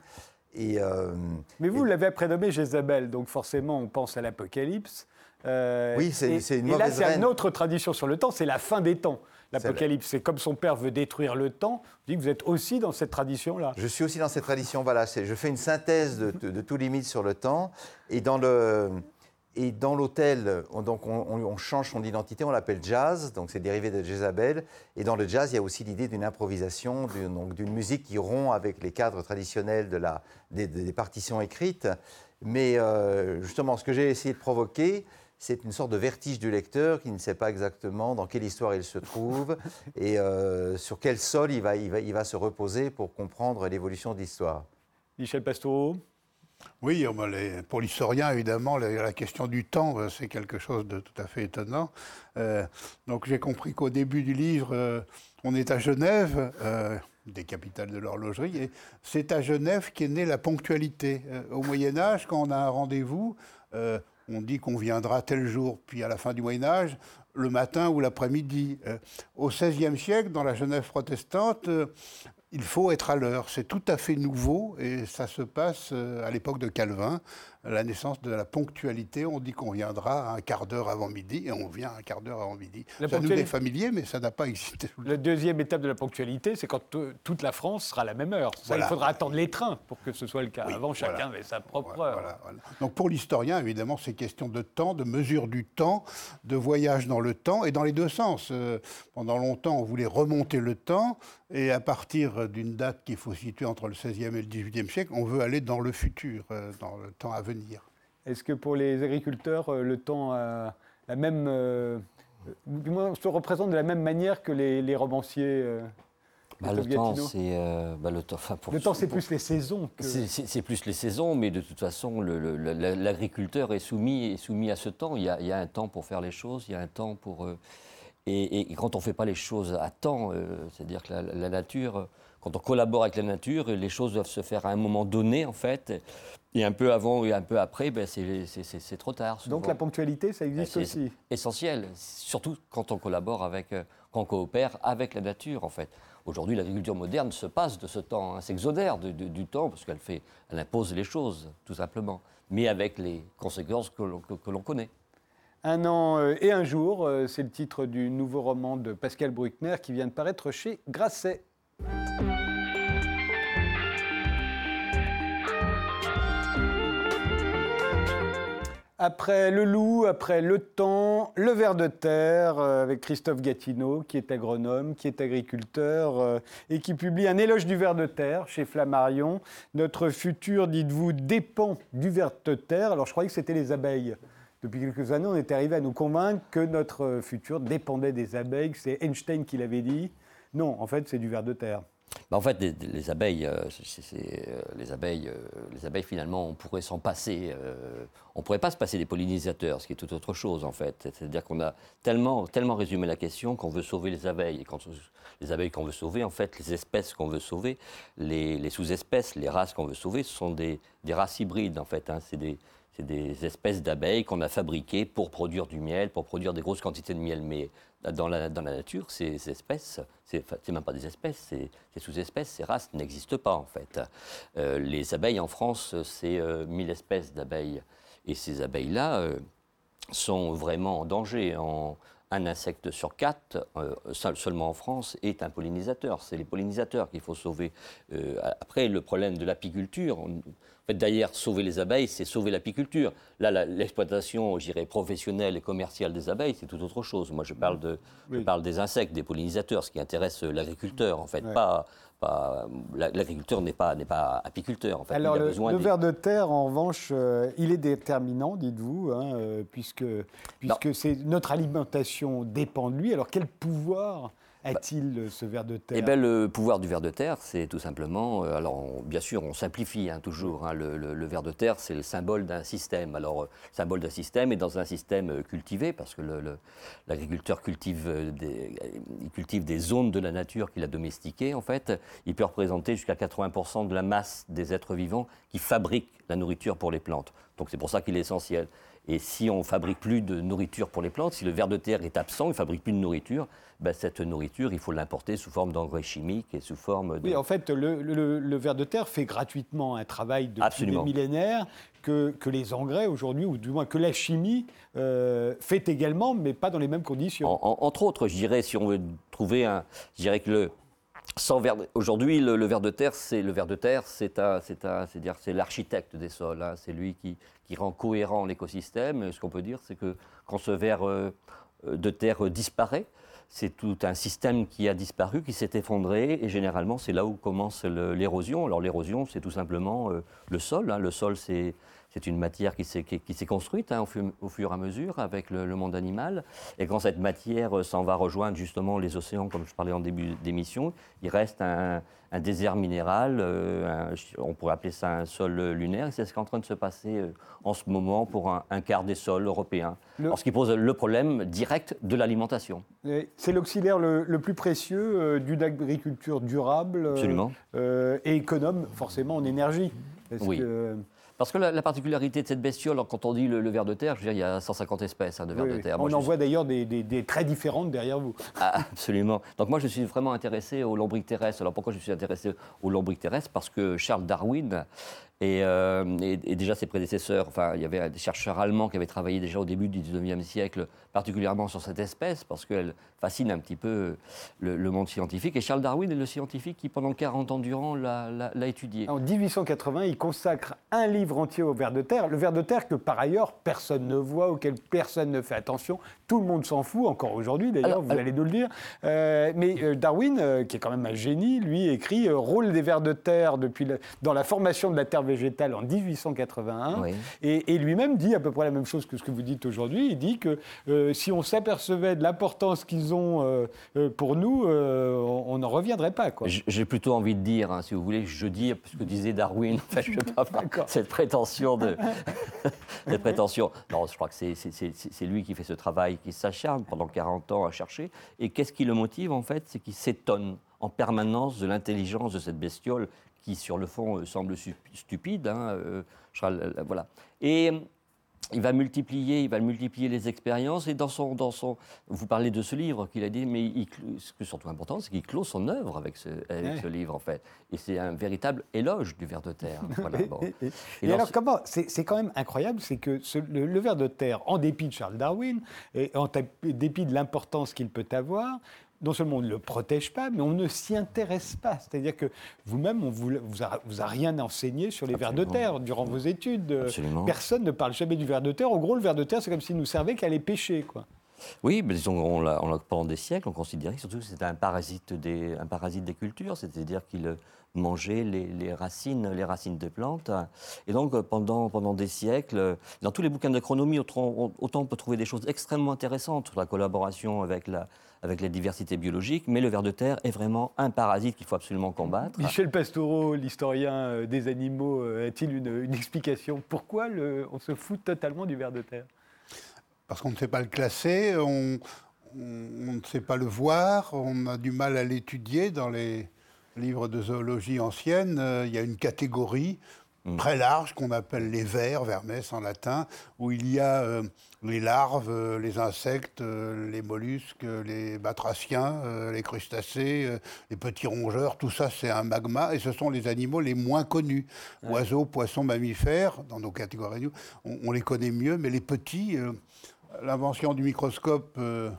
Et, euh, Mais vous et- l'avez prénommé Jézabel, donc forcément on pense à l'Apocalypse. Euh, Oui, c'est- une Et là, mauvaise c'est une autre tradition sur le temps, c'est la fin des temps. L'Apocalypse, c'est comme son père veut détruire le temps. Je dis que vous êtes aussi dans cette tradition-là. Je suis aussi dans cette tradition. Voilà, je fais une synthèse de, de, de tous les mythes sur le temps. Et dans le et dans l'hôtel, on, donc on, change son identité, on l'appelle jazz, donc c'est dérivé de Jézabel. Et dans le jazz, il y a aussi l'idée d'une improvisation, d'une musique qui rompt avec les cadres traditionnels de la, des, des partitions écrites. Mais euh, justement, ce que j'ai essayé de provoquer, c'est une sorte de vertige du lecteur qui ne sait pas exactement dans quelle histoire il se trouve et euh, sur quel sol il va, il, va, il va se reposer pour comprendre l'évolution de l'histoire. Michel Pastoureau? Oui, pour l'historien, évidemment, la, question du temps, euh, c'est quelque chose de tout à fait étonnant. Euh, donc j'ai compris qu'au début du livre, euh, on est à Genève, euh, des capitales de l'horlogerie, et c'est à Genève qu'est née la ponctualité. Au Moyen Âge, quand on a un rendez-vous, on dit qu'on viendra tel jour, puis à la fin du Moyen Âge, le matin ou l'après-midi. Euh, au XVIe siècle, dans la Genève protestante, euh, il faut être à l'heure. C'est tout à fait nouveau et ça se passe euh, à l'époque de Calvin, la naissance de la ponctualité. On dit qu'on viendra un quart d'heure avant midi et on vient un quart d'heure avant midi. La ça nous est familier, mais ça n'a pas existé. La deuxième étape de la ponctualité, c'est quand toute la France sera à la même heure. Ça, Voilà. Il faudra attendre les trains pour que ce soit le cas. Oui, Avant, chacun avait sa propre Voilà, heure. Donc pour l'historien, évidemment, c'est question de temps, de mesure du temps, de voyage dans le temps et dans les deux sens. Euh, pendant longtemps, on voulait remonter le temps et à partir d'une date qu'il faut situer entre le XVIe et le XVIIIe siècle, on veut aller dans le futur, euh, dans le temps à venir. Est-ce que pour les agriculteurs, euh, le temps a la même. euh, du moins, se représente de la même manière que les, les romanciers euh, Bah, le temps, euh, bah, le temps. pour- Le temps, c'est pour- plus les saisons. Que... C'est- plus les saisons, mais de toute façon, l'agriculteur est soumis, est soumis à ce temps. Il y, a, il y a un temps pour faire les choses, il y a un temps pour. euh, et, et quand on ne fait pas les choses à temps, euh, c'est-à-dire que la, la nature, euh, quand on collabore avec la nature, les choses doivent se faire à un moment donné, en fait. Et un peu avant et un peu après, ben, c'est trop tard. Donc la ponctualité, ça existe C'est aussi. essentiel, surtout quand on collabore avec, euh, quand on coopère avec la nature, en fait. Aujourd'hui, l'agriculture moderne se passe de ce temps, hein, s'exonère du temps, parce qu'elle fait, elle impose les choses, tout simplement, mais avec les conséquences que l'on que- que connaît. Un an euh, et un jour, euh, c'est le titre du nouveau roman de Pascal Bruckner qui vient de paraître chez Grasset. Après Le Loup, après Le Temps, Le Ver de Terre, euh, avec Christophe Gatineau, qui est agronome, qui est agriculteur, euh, et qui publie un éloge du ver de terre chez Flammarion. Notre futur, dites-vous, dépend du ver de terre. Alors je croyais que c'était les abeilles. Depuis quelques années, on est arrivé à nous convaincre que notre futur dépendait des abeilles. C'est Einstein qui l'avait dit. Non, en fait, c'est du ver de terre. Bah, en fait, les, les abeilles, euh, euh, les abeilles, euh, les abeilles finalement, on pourrait s'en passer. euh, on pourrait pas se passer des pollinisateurs, ce qui est tout autre chose en fait. C'est-à-dire qu'on a tellement, tellement résumé la question qu'on veut sauver les abeilles. Et les abeilles qu'on veut sauver, en fait, les espèces qu'on veut sauver, les, sous-espèces, les races qu'on veut sauver, ce sont des, races hybrides en fait. hein. C'est des, des espèces d'abeilles qu'on a fabriquées pour produire du miel, pour produire des grosses quantités de miel. Mais dans la, nature, ces espèces, c'est même pas des espèces, ces sous-espèces, ces races n'existent pas en fait. Euh, les abeilles en France, c'est euh, 1000 espèces d'abeilles. Et ces abeilles-là euh, sont vraiment en danger. Un insecte sur quatre, euh, seul- seulement en France, est un pollinisateur. C'est les pollinisateurs qu'il faut sauver. Euh, après, le problème de l'apiculture, en fait, d'ailleurs, sauver les abeilles, c'est sauver l'apiculture. Là, l'exploitation, professionnelle et commerciale des abeilles, c'est tout autre chose. Moi, je parle, de, je parle des insectes, des pollinisateurs, ce qui intéresse euh, l'agriculteur, en fait. Ouais. Pas, pas, la- l'agriculteur n'est pas, n'est pas apiculteur, en fait. Alors, il a le, besoin le des- ver de terre, en revanche, euh, il est déterminant, dites-vous, hein, euh, puisque, puisque c'est notre alimentation dépend de lui. Alors, quel pouvoir a-t-il, euh, ce ver de terre Eh bien, le pouvoir du ver de terre, c'est tout simplement. euh, alors, on- bien sûr, on simplifie hein, toujours. hein, le, le- le ver de terre, c'est le symbole d'un système. Alors, euh, symbole d'un système et dans un système cultivé, parce que l'agriculteur cultive, des, il cultive des zones de la nature qu'il a domestiquées, en fait. Il peut représenter jusqu'à 80% de la masse des êtres vivants qui fabriquent la nourriture pour les plantes. Donc, c'est pour ça qu'il est essentiel. Et si on fabrique plus de nourriture pour les plantes, si le ver de terre est absent, il ne fabrique plus de nourriture, ben cette nourriture, il faut l'importer sous forme d'engrais chimiques et sous forme de... Oui, en fait, le, le, le ver de terre fait gratuitement un travail depuis Absolument. des millénaires que, que les engrais aujourd'hui, ou du moins que la chimie euh, fait également, mais pas dans les mêmes conditions. En- en- entre autres, je dirais, si on veut trouver un... Je dirais que le... Aujourd'hui, le, le ver de terre, c'est le ver de terre, c'est dire, c'est l'architecte des sols. hein. C'est lui qui, rend cohérent l'écosystème. Ce qu'on peut dire, c'est que quand ce ver euh, de terre disparaît, c'est tout un système qui a disparu, qui s'est effondré, et généralement, c'est là où commence l'érosion. Alors l'érosion, c'est tout simplement euh, le sol. hein. Le sol, c'est c'est une matière qui s'est qui, qui s'est construite hein, au, fur, au fur et à mesure avec le, le monde animal. Et quand cette matière euh, s'en va rejoindre justement les océans, comme je parlais en début d'émission, il reste un, un désert minéral, euh, un- on pourrait appeler ça un sol lunaire, et c'est ce qui est en train de se passer euh, en ce moment pour un, un quart des sols européens. Le- Alors, ce qui pose le problème direct de l'alimentation. C'est l'auxiliaire le, le plus précieux euh, d'une agriculture durable Absolument. et économe, forcément, en énergie. Parce Oui. que- Parce que la, la particularité de cette bestiole, quand on dit le, le ver de terre, je veux dire, il y a 150 espèces hein, de vers oui, de terre. On Moi, en suis- voit d'ailleurs des, des- des très différentes derrière vous. Ah, absolument. Donc moi, je suis vraiment intéressé aux lombriques terrestres. Alors pourquoi je suis intéressé aux lombriques terrestres Parce que Charles Darwin et, euh, et- et déjà ses prédécesseurs, enfin, il y avait des chercheurs allemands qui avaient travaillé déjà au début du 19e siècle, particulièrement sur cette espèce, parce qu'elle fascine un petit peu le, le monde scientifique. Et Charles Darwin est le scientifique qui, pendant 40 ans durant, l'a étudié. En 1880, il consacre un livre entier au ver de terre. Le ver de terre que par ailleurs personne ne voit, auquel personne ne fait attention. Tout le monde s'en fout, encore aujourd'hui d'ailleurs, vous alors- allez nous le dire. Euh, mais euh, Darwin, euh, qui est quand même un génie, lui écrit euh, Rôle des vers de terre depuis la- dans la formation de la terre végétale en 1881. Oui. Et, et lui-même dit à peu près la même chose que ce que vous dites aujourd'hui. Il dit que euh, si on s'apercevait de l'importance qu'ils ont euh, euh, pour nous, euh, on n'en reviendrait pas. J'ai plutôt envie de dire, hein, si vous voulez, je dis ce que disait Darwin. Je ne pas cette prétention de. cette prétention. Non, je crois que c'est lui qui fait ce travail, qui s'acharne pendant 40 ans à chercher. Et qu'est-ce qui le motive, en fait? C'est qu'il s'étonne en permanence de l'intelligence de cette bestiole qui, sur le fond, euh, semble stupide. hein, euh, euh, voilà. Et. il va multiplier, il va multiplier les expériences et dans son, dans son, vous parlez de ce livre qu'il a dit, mais il, ce qui est surtout important, c'est qu'il clôt son œuvre avec ce, avec Ouais. ce livre en fait, et c'est un véritable éloge du ver de terre. Voilà, bon. Et, alors, comment C'est quand même incroyable, c'est que ce- le, le ver de terre, en dépit de Charles Darwin, et en dépit de l'importance qu'il peut avoir, non seulement on ne le protège pas, mais on ne s'y intéresse pas. C'est-à-dire que vous-même, on vous, vous, a, vous a rien enseigné sur les vers de terre durant vos études. Absolument. Personne ne parle jamais du ver de terre. En gros, le ver de terre, c'est comme s'il nous servait qu'à aller pêcher. Quoi. Oui, mais disons, on l'a, pendant des siècles, on considérait surtout que c'était un parasite des, cultures, c'est-à-dire qu'il mangeait les, racines, les racines des plantes. Et donc, pendant, pendant des siècles, dans tous les bouquins d'agronomie, autant, autant on peut trouver des choses extrêmement intéressantes sur la collaboration avec la, avec diversité biologique, mais le ver de terre est vraiment un parasite qu'il faut absolument combattre. Michel Pastoureau, l'historien euh, des animaux, euh, a-t-il une, explication? Pourquoi on se fout totalement du ver de terre? Parce qu'on ne sait pas le classer, on, on- on ne sait pas le voir, on a du mal à l'étudier. Dans les livres de zoologie ancienne, euh, il y a une catégorie très large qu'on appelle les vers, vermes en latin, où il y a euh, les larves, euh, les insectes, euh, les mollusques, euh, les batraciens, euh, les crustacés, euh, les petits rongeurs, tout ça c'est un magma et ce sont les animaux les moins connus. Oiseaux, poissons, mammifères, dans nos catégories, on, on les connaît mieux, mais les petits, euh, l'invention du microscope euh,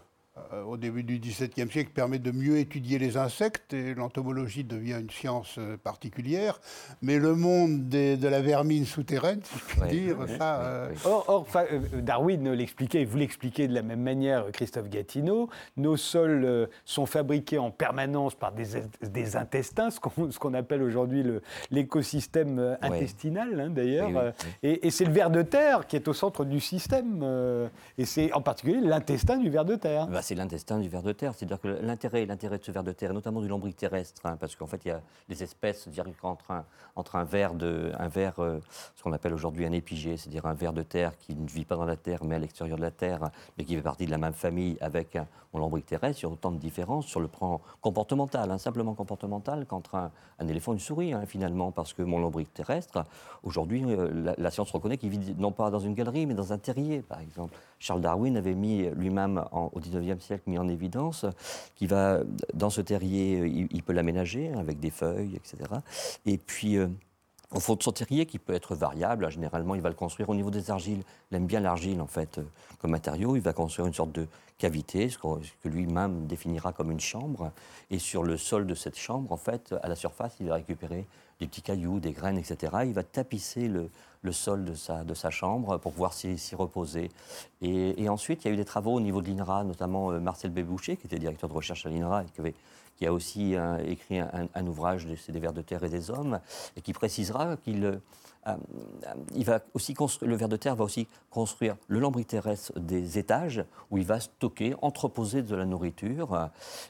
au début du XVIIe siècle permet de mieux étudier les insectes et l'entomologie devient une science euh, particulière. Mais le monde des- de la vermine souterraine, si je puis dire, ça, euh. Or, or, fa- euh, Darwin l'expliquait, et vous l'expliquez de la même manière, euh, Christophe Gatineau. Nos sols euh, sont fabriqués en permanence par des, des intestins, ce qu'on appelle aujourd'hui l'écosystème euh, intestinal, hein, d'ailleurs. Oui, oui, Euh, oui. Et, et c'est le ver de terre qui est au centre du système. euh, et c'est en particulier l'intestin du ver de terre. Bah, c'est l'intestin du ver de terre. C'est-à-dire que l'intérêt, l'intérêt de ce ver de terre, notamment du lombric terrestre, hein, parce qu'en fait, il y a des espèces, c'est-à-dire qu'entre un, entre un ver, de, un ver euh, ce qu'on appelle aujourd'hui un épigée, c'est-à-dire un ver de terre qui ne vit pas dans la terre, mais à l'extérieur de la terre, mais qui fait partie de la même famille avec mon lombric terrestre, il y a autant de différences sur le plan comportemental, hein, simplement comportemental, qu'entre un, éléphant et une souris, hein, finalement, parce que mon lombric terrestre, aujourd'hui, euh, la, science reconnaît qu'il vit non pas dans une galerie, mais dans un terrier, par exemple. Charles Darwin avait mis lui-même, au 19e siècle, mis en évidence qu'il va, dans ce terrier, il, il peut l'aménager avec des feuilles, etc. Et puis, euh, au fond de son terrier, qui peut être variable, hein, généralement, il va le construire au niveau des argiles. Il aime bien l'argile, en fait, euh, comme matériau. Il va construire une sorte de cavité, ce que lui-même définira comme une chambre. Et sur le sol de cette chambre, en fait, à la surface, il va récupérer des petits cailloux, des graines, etc. Il va tapisser le, le sol de sa, de sa chambre pour pouvoir s'y reposer. Et, et ensuite, il y a eu des travaux au niveau de l'INRA, notamment euh, Marcel Béboucher, qui était directeur de recherche à l'INRA et qui, a aussi euh, écrit un, un- ouvrage c'est des vers de terre et des hommes, et qui précisera qu'il il va aussi construire, le ver de terre va aussi construire le lambris terrestre des étages où il va stocker, entreposer de la nourriture. euh,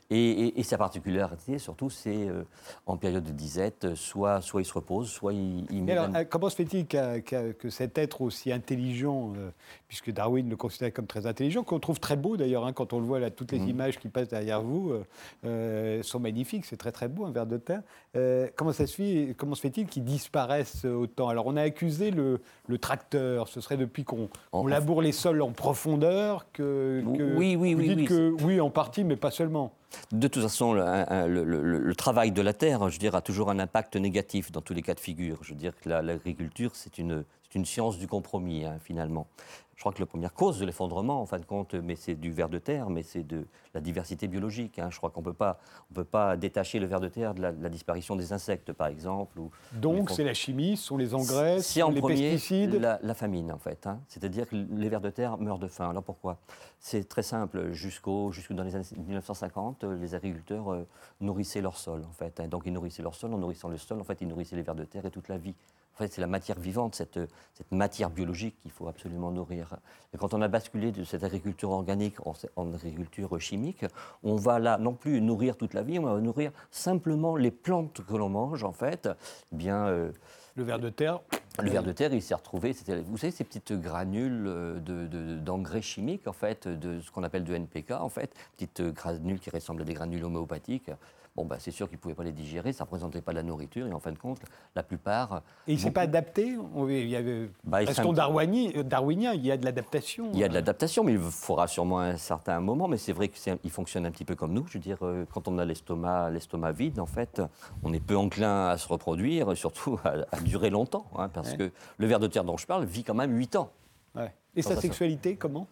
Et, et- et sa particularité, surtout, c'est euh, en période de disette, soit, soit il se repose, soit il, il alors, euh, comment se fait-il que cet être aussi intelligent, euh, puisque Darwin le considérait comme très intelligent, qu'on trouve très beau d'ailleurs, hein, quand on le voit là, toutes les images qui passent derrière vous euh, euh, sont magnifiques, c'est très très beau un ver de terre. Euh, comment ça se fait, comment se fait-il qu'il disparaisse autant? Alors on a accusé le, le tracteur, ce serait depuis qu'on on laboure les sols en profondeur que, que- Oui, oui, vous oui, dites que oui en partie, mais pas seulement. De toute façon, le, un- un- le- le- le travail de la terre, je dire, a toujours un impact négatif dans tous les cas de figure. Je veux dire que la- l'agriculture, c'est une, science du compromis, hein, finalement. Je crois que la première cause de l'effondrement, en fin de compte, mais c'est du ver de terre, mais c'est de la diversité biologique. hein. Je crois qu'on ne peut pas, détacher le ver de terre de la, de la disparition des insectes, par exemple. Ou, Donc c'est la chimie, ce sont les engrais, ce sont les premier pesticides. la, la famine, en fait. hein. C'est-à-dire que les vers de terre meurent de faim. Alors pourquoi? C'est très simple. Jusqu'au, jusque dans les années 1950, euh, les agriculteurs euh, nourrissaient leur sol, en fait. hein. Donc ils nourrissaient leur sol. En nourrissant le sol, en fait, ils nourrissaient les vers de terre et toute la vie. En fait, c'est la matière vivante, cette, cette matière biologique qu'il faut absolument nourrir. Et quand on a basculé de cette agriculture organique en, agriculture chimique, on va là non plus nourrir toute la vie, on va nourrir simplement les plantes que l'on mange, en fait. Eh bien, euh, Le ver de terre, le ver de terre, il s'est retrouvé, vous savez, ces petites granules euh, de- de- d'engrais chimiques, en fait, de ce qu'on appelle de NPK, en fait, petites euh, granules qui ressemblent à des granules homéopathiques. Bon, bah, c'est sûr qu'ils ne pouvaient pas les digérer, ça ne représentait pas de la nourriture, et en fin de compte, la plupart. Et il ne s'est pas adapté il y avait, Bah, s'est- darwini- euh, darwiniens, il y a de l'adaptation. Il y a de l'adaptation, mais il faudra sûrement un certain moment. Mais c'est vrai qu'il fonctionne un petit peu comme nous. Je veux dire, euh, quand on a l'estomac, l'estomac vide, en fait, on est peu enclin à se reproduire, et surtout à, à durer longtemps, hein, parce Ouais. que le ver de terre dont je parle vit quand même 8 ans. Ouais. Et sa sexualité, comment?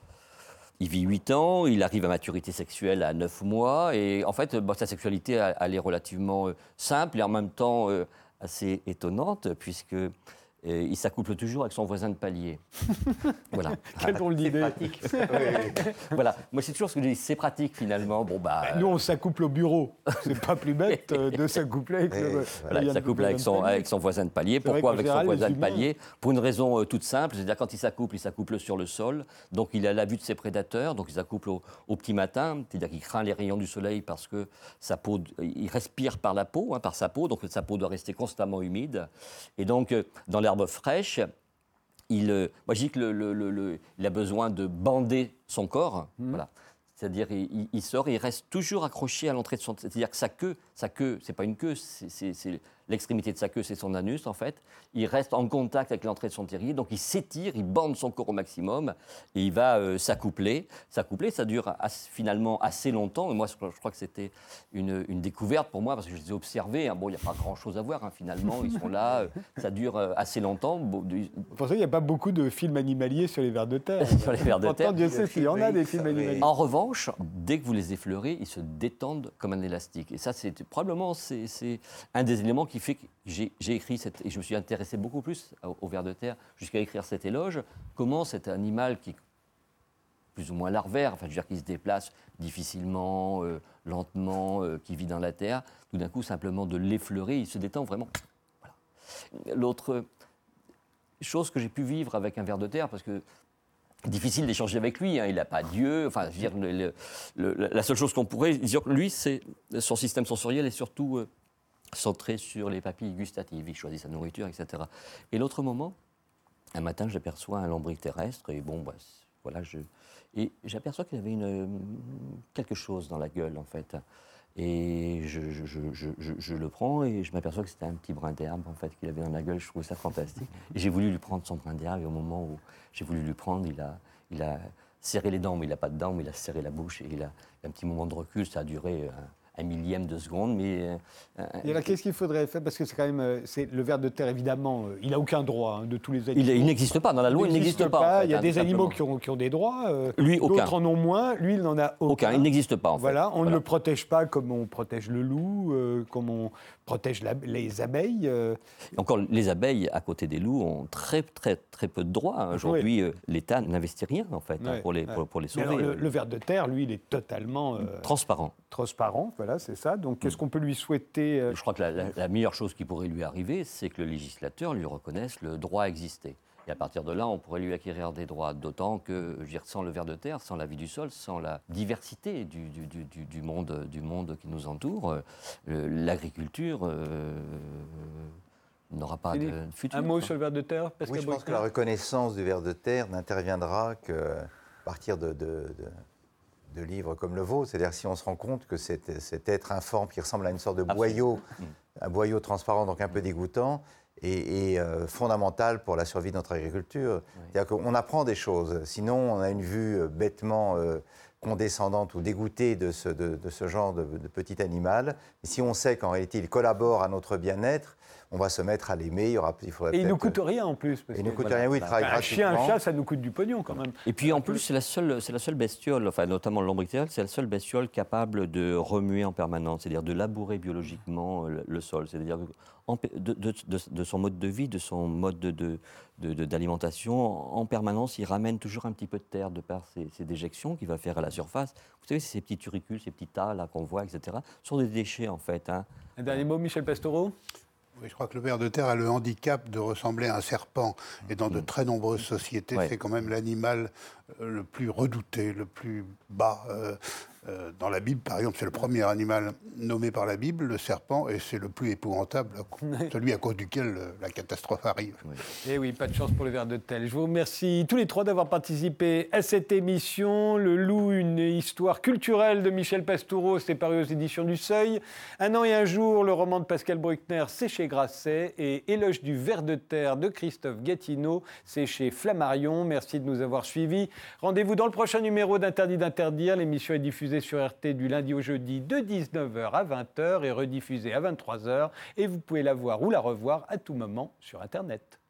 Il vit 8 ans, il arrive à maturité sexuelle à 9 mois, et en fait, bah, sa sexualité, elle est relativement euh, simple et en même temps euh, assez étonnante, puisque Et il s'accouple toujours avec son voisin de palier. voilà. Quelle drôle C'est d'idée. pratique. Oui, oui. voilà. Moi, c'est toujours ce que je dis, c'est pratique finalement. Bon, bah. Nous, on s'accouple au bureau. C'est pas plus bête euh, de s'accoupler avec le. voilà, Voilà, il s'accouple avec son, avec son voisin de palier. Pourquoi avec général, son voisin de palier? Pour une raison euh, toute simple, c'est-à-dire quand il s'accouple, il s'accouple sur le sol, donc il a la vue de ses prédateurs, donc il s'accouple au, au petit matin, c'est-à-dire qu'il craint les rayons du soleil parce que sa peau, il respire par la peau, hein, par sa peau, donc sa peau doit rester constamment humide. Et donc euh, dans l'herbe fraîche, il, euh, moi je dis a besoin de bander son corps, voilà. C'est-à-dire, il sort, et il reste toujours accroché à l'entrée de son. C'est-à-dire que sa queue, sa queue, c'est pas une queue, c'est- l'extrémité de sa queue, c'est son anus en fait. Il reste en contact avec l'entrée de son terrier, donc il s'étire, il bande son corps au maximum, et il va euh, s'accoupler. S'accoupler, ça dure finalement assez longtemps. Et moi, je, je crois que c'était une, une découverte pour moi parce que je les ai observés. hein. Bon, il n'y a pas grand-chose à voir hein, finalement. Ils sont là, euh, ça dure euh, assez longtemps. Bon, du- Pour ça, il n'y a pas beaucoup de films animaliers sur les vers de terre? sur les vers de terre. Dieu sait s'il y en a des films animaliers. En revanche, dès que vous les effleurez, ils se détendent comme un élastique. Et ça, c'est probablement c'est, un des éléments qui fait que j'ai, écrit cette, et je me suis intéressé beaucoup plus au, ver de terre jusqu'à écrire cet éloge. Comment cet animal qui est plus ou moins larvaire, enfin, je veux dire, qui se déplace difficilement, euh, lentement, euh, qui vit dans la terre, tout d'un coup, simplement de l'effleurer, il se détend vraiment. L'autre chose que j'ai pu vivre avec un ver de terre, parce que difficile d'échanger avec lui. hein, Il n'a pas Dieu. Enfin, la seule chose qu'on pourrait dire, lui, c'est son système sensoriel est surtout euh, centré sur les papilles gustatives. Il choisit sa nourriture, etc. Et l'autre moment, un matin, j'aperçois un lombric terrestre et bon, bah, voilà, et j'aperçois qu'il avait une euh, quelque chose dans la gueule en fait. Et je, je- je- le prends et je m'aperçois que c'était un petit brin d'herbe en fait qu'il avait dans la gueule. Je trouvais ça fantastique. J'ai voulu lui prendre son brin d'herbe et au moment où j'ai voulu lui prendre, il a, il a serré les dents, mais il n'a pas de dents, mais il a serré la bouche et il a un petit moment de recul. Ça a duré un, un millième de seconde, mais euh, alors, qu'est-ce qu'il faudrait faire? Parce que c'est quand même. euh, c'est Le ver de terre, évidemment, euh, il n'a aucun droit hein, de tous les animaux. il, il n'existe pas dans la loi. Il n'existe pas. en fait, Il y a hein, des animaux qui ont, qui ont des droits. euh, Lui, aucun. D'autres en ont moins. Lui, il n'en a aucun. Aucun. Il n'existe pas en fait. Voilà, on ne le protège pas comme on protège le loup, euh, comme on protège la- les abeilles. euh. Encore, les abeilles, à côté des loups, ont très, très, très peu de droits. hein. Aujourd'hui, euh, l'État n'investit rien, en fait, hein, pour, les, pour, pour les sauver. alors, le, euh, le ver de terre, lui, il est totalement euh, Transparent. transparent. Voilà, c'est ça. Donc, Mm. qu'est-ce qu'on peut lui souhaiter euh, Je crois que la, la- la meilleure chose qui pourrait lui arriver, c'est que le législateur lui reconnaisse le droit à exister. Et à partir de là, on pourrait lui acquérir des droits. D'autant que, je veux dire, sans le ver de terre, sans la vie du sol, sans la diversité du, du- du- du- du monde, du monde qui nous entoure, euh, l'agriculture euh, n'aura pas de futur. Un mot sur le ver de terre Pascal Oui, je pense que la reconnaissance du ver de terre n'interviendra qu'à partir de, de- de- de livres comme le vôtre. C'est-à-dire si on se rend compte que cet, cet être informe qui ressemble à une sorte de boyau, un boyau transparent, donc un peu dégoûtant, est, est, euh, fondamental pour la survie de notre agriculture. C'est-à-dire qu'on apprend des choses. Sinon, on a une vue euh, bêtement euh, condescendante ou dégoûtée de ce, de, de ce genre de, de petit animal. Et si on sait qu'en réalité, il collabore à notre bien-être, on va se mettre à l'aimer. Il, y aura, il faudrait Et il ne nous peut-être- coûte rien en plus. parce il ne coûte voilà. rien, oui, il travaille Un chien, un chat, ça nous coûte du pognon quand même. Et puis en plus, c'est la seule, c'est la seule bestiole, enfin notamment le lombric c'est la seule bestiole capable de remuer en permanence, c'est-à-dire de labourer biologiquement euh, le, le sol, c'est-à-dire de, de- de- de son mode de vie, de son mode de, de- de- de- d'alimentation, en permanence, il ramène toujours un petit peu de terre de par ses, ses déjections qu'il va faire à la surface. Vous savez, ces petits turicules, ces petits tas là qu'on voit, etc., sont des déchets en fait. hein. Un dernier mot, Michel Pastoureau? Oui, je crois que le ver de terre a le handicap de ressembler à un serpent. Et dans de Mm. très nombreuses sociétés, Ouais. c'est quand même l'animal euh, le plus redouté, le plus bas. Euh, euh, dans la Bible, par exemple, c'est le premier animal nommé par la Bible, le serpent, et c'est le plus épouvantable, celui à cause duquel euh, la catastrophe arrive. Eh oui, pas de chance pour le ver de tel. Je vous remercie tous les trois d'avoir participé à cette émission. Le Loup, une histoire culturelle de Michel Pastoureau, c'est paru aux éditions du Seuil. Un an et un jour, le roman de Pascal Bruckner, c'est chez Grasset. Et Éloge du ver de terre de Christophe Gatineau, c'est chez Flammarion. Merci de nous avoir suivis. Rendez-vous dans le prochain numéro d'Interdit d'interdire. L'émission est sur RT du lundi au jeudi de 19h à 20h et rediffusée à 23h. Et vous pouvez la voir ou la revoir à tout moment sur Internet.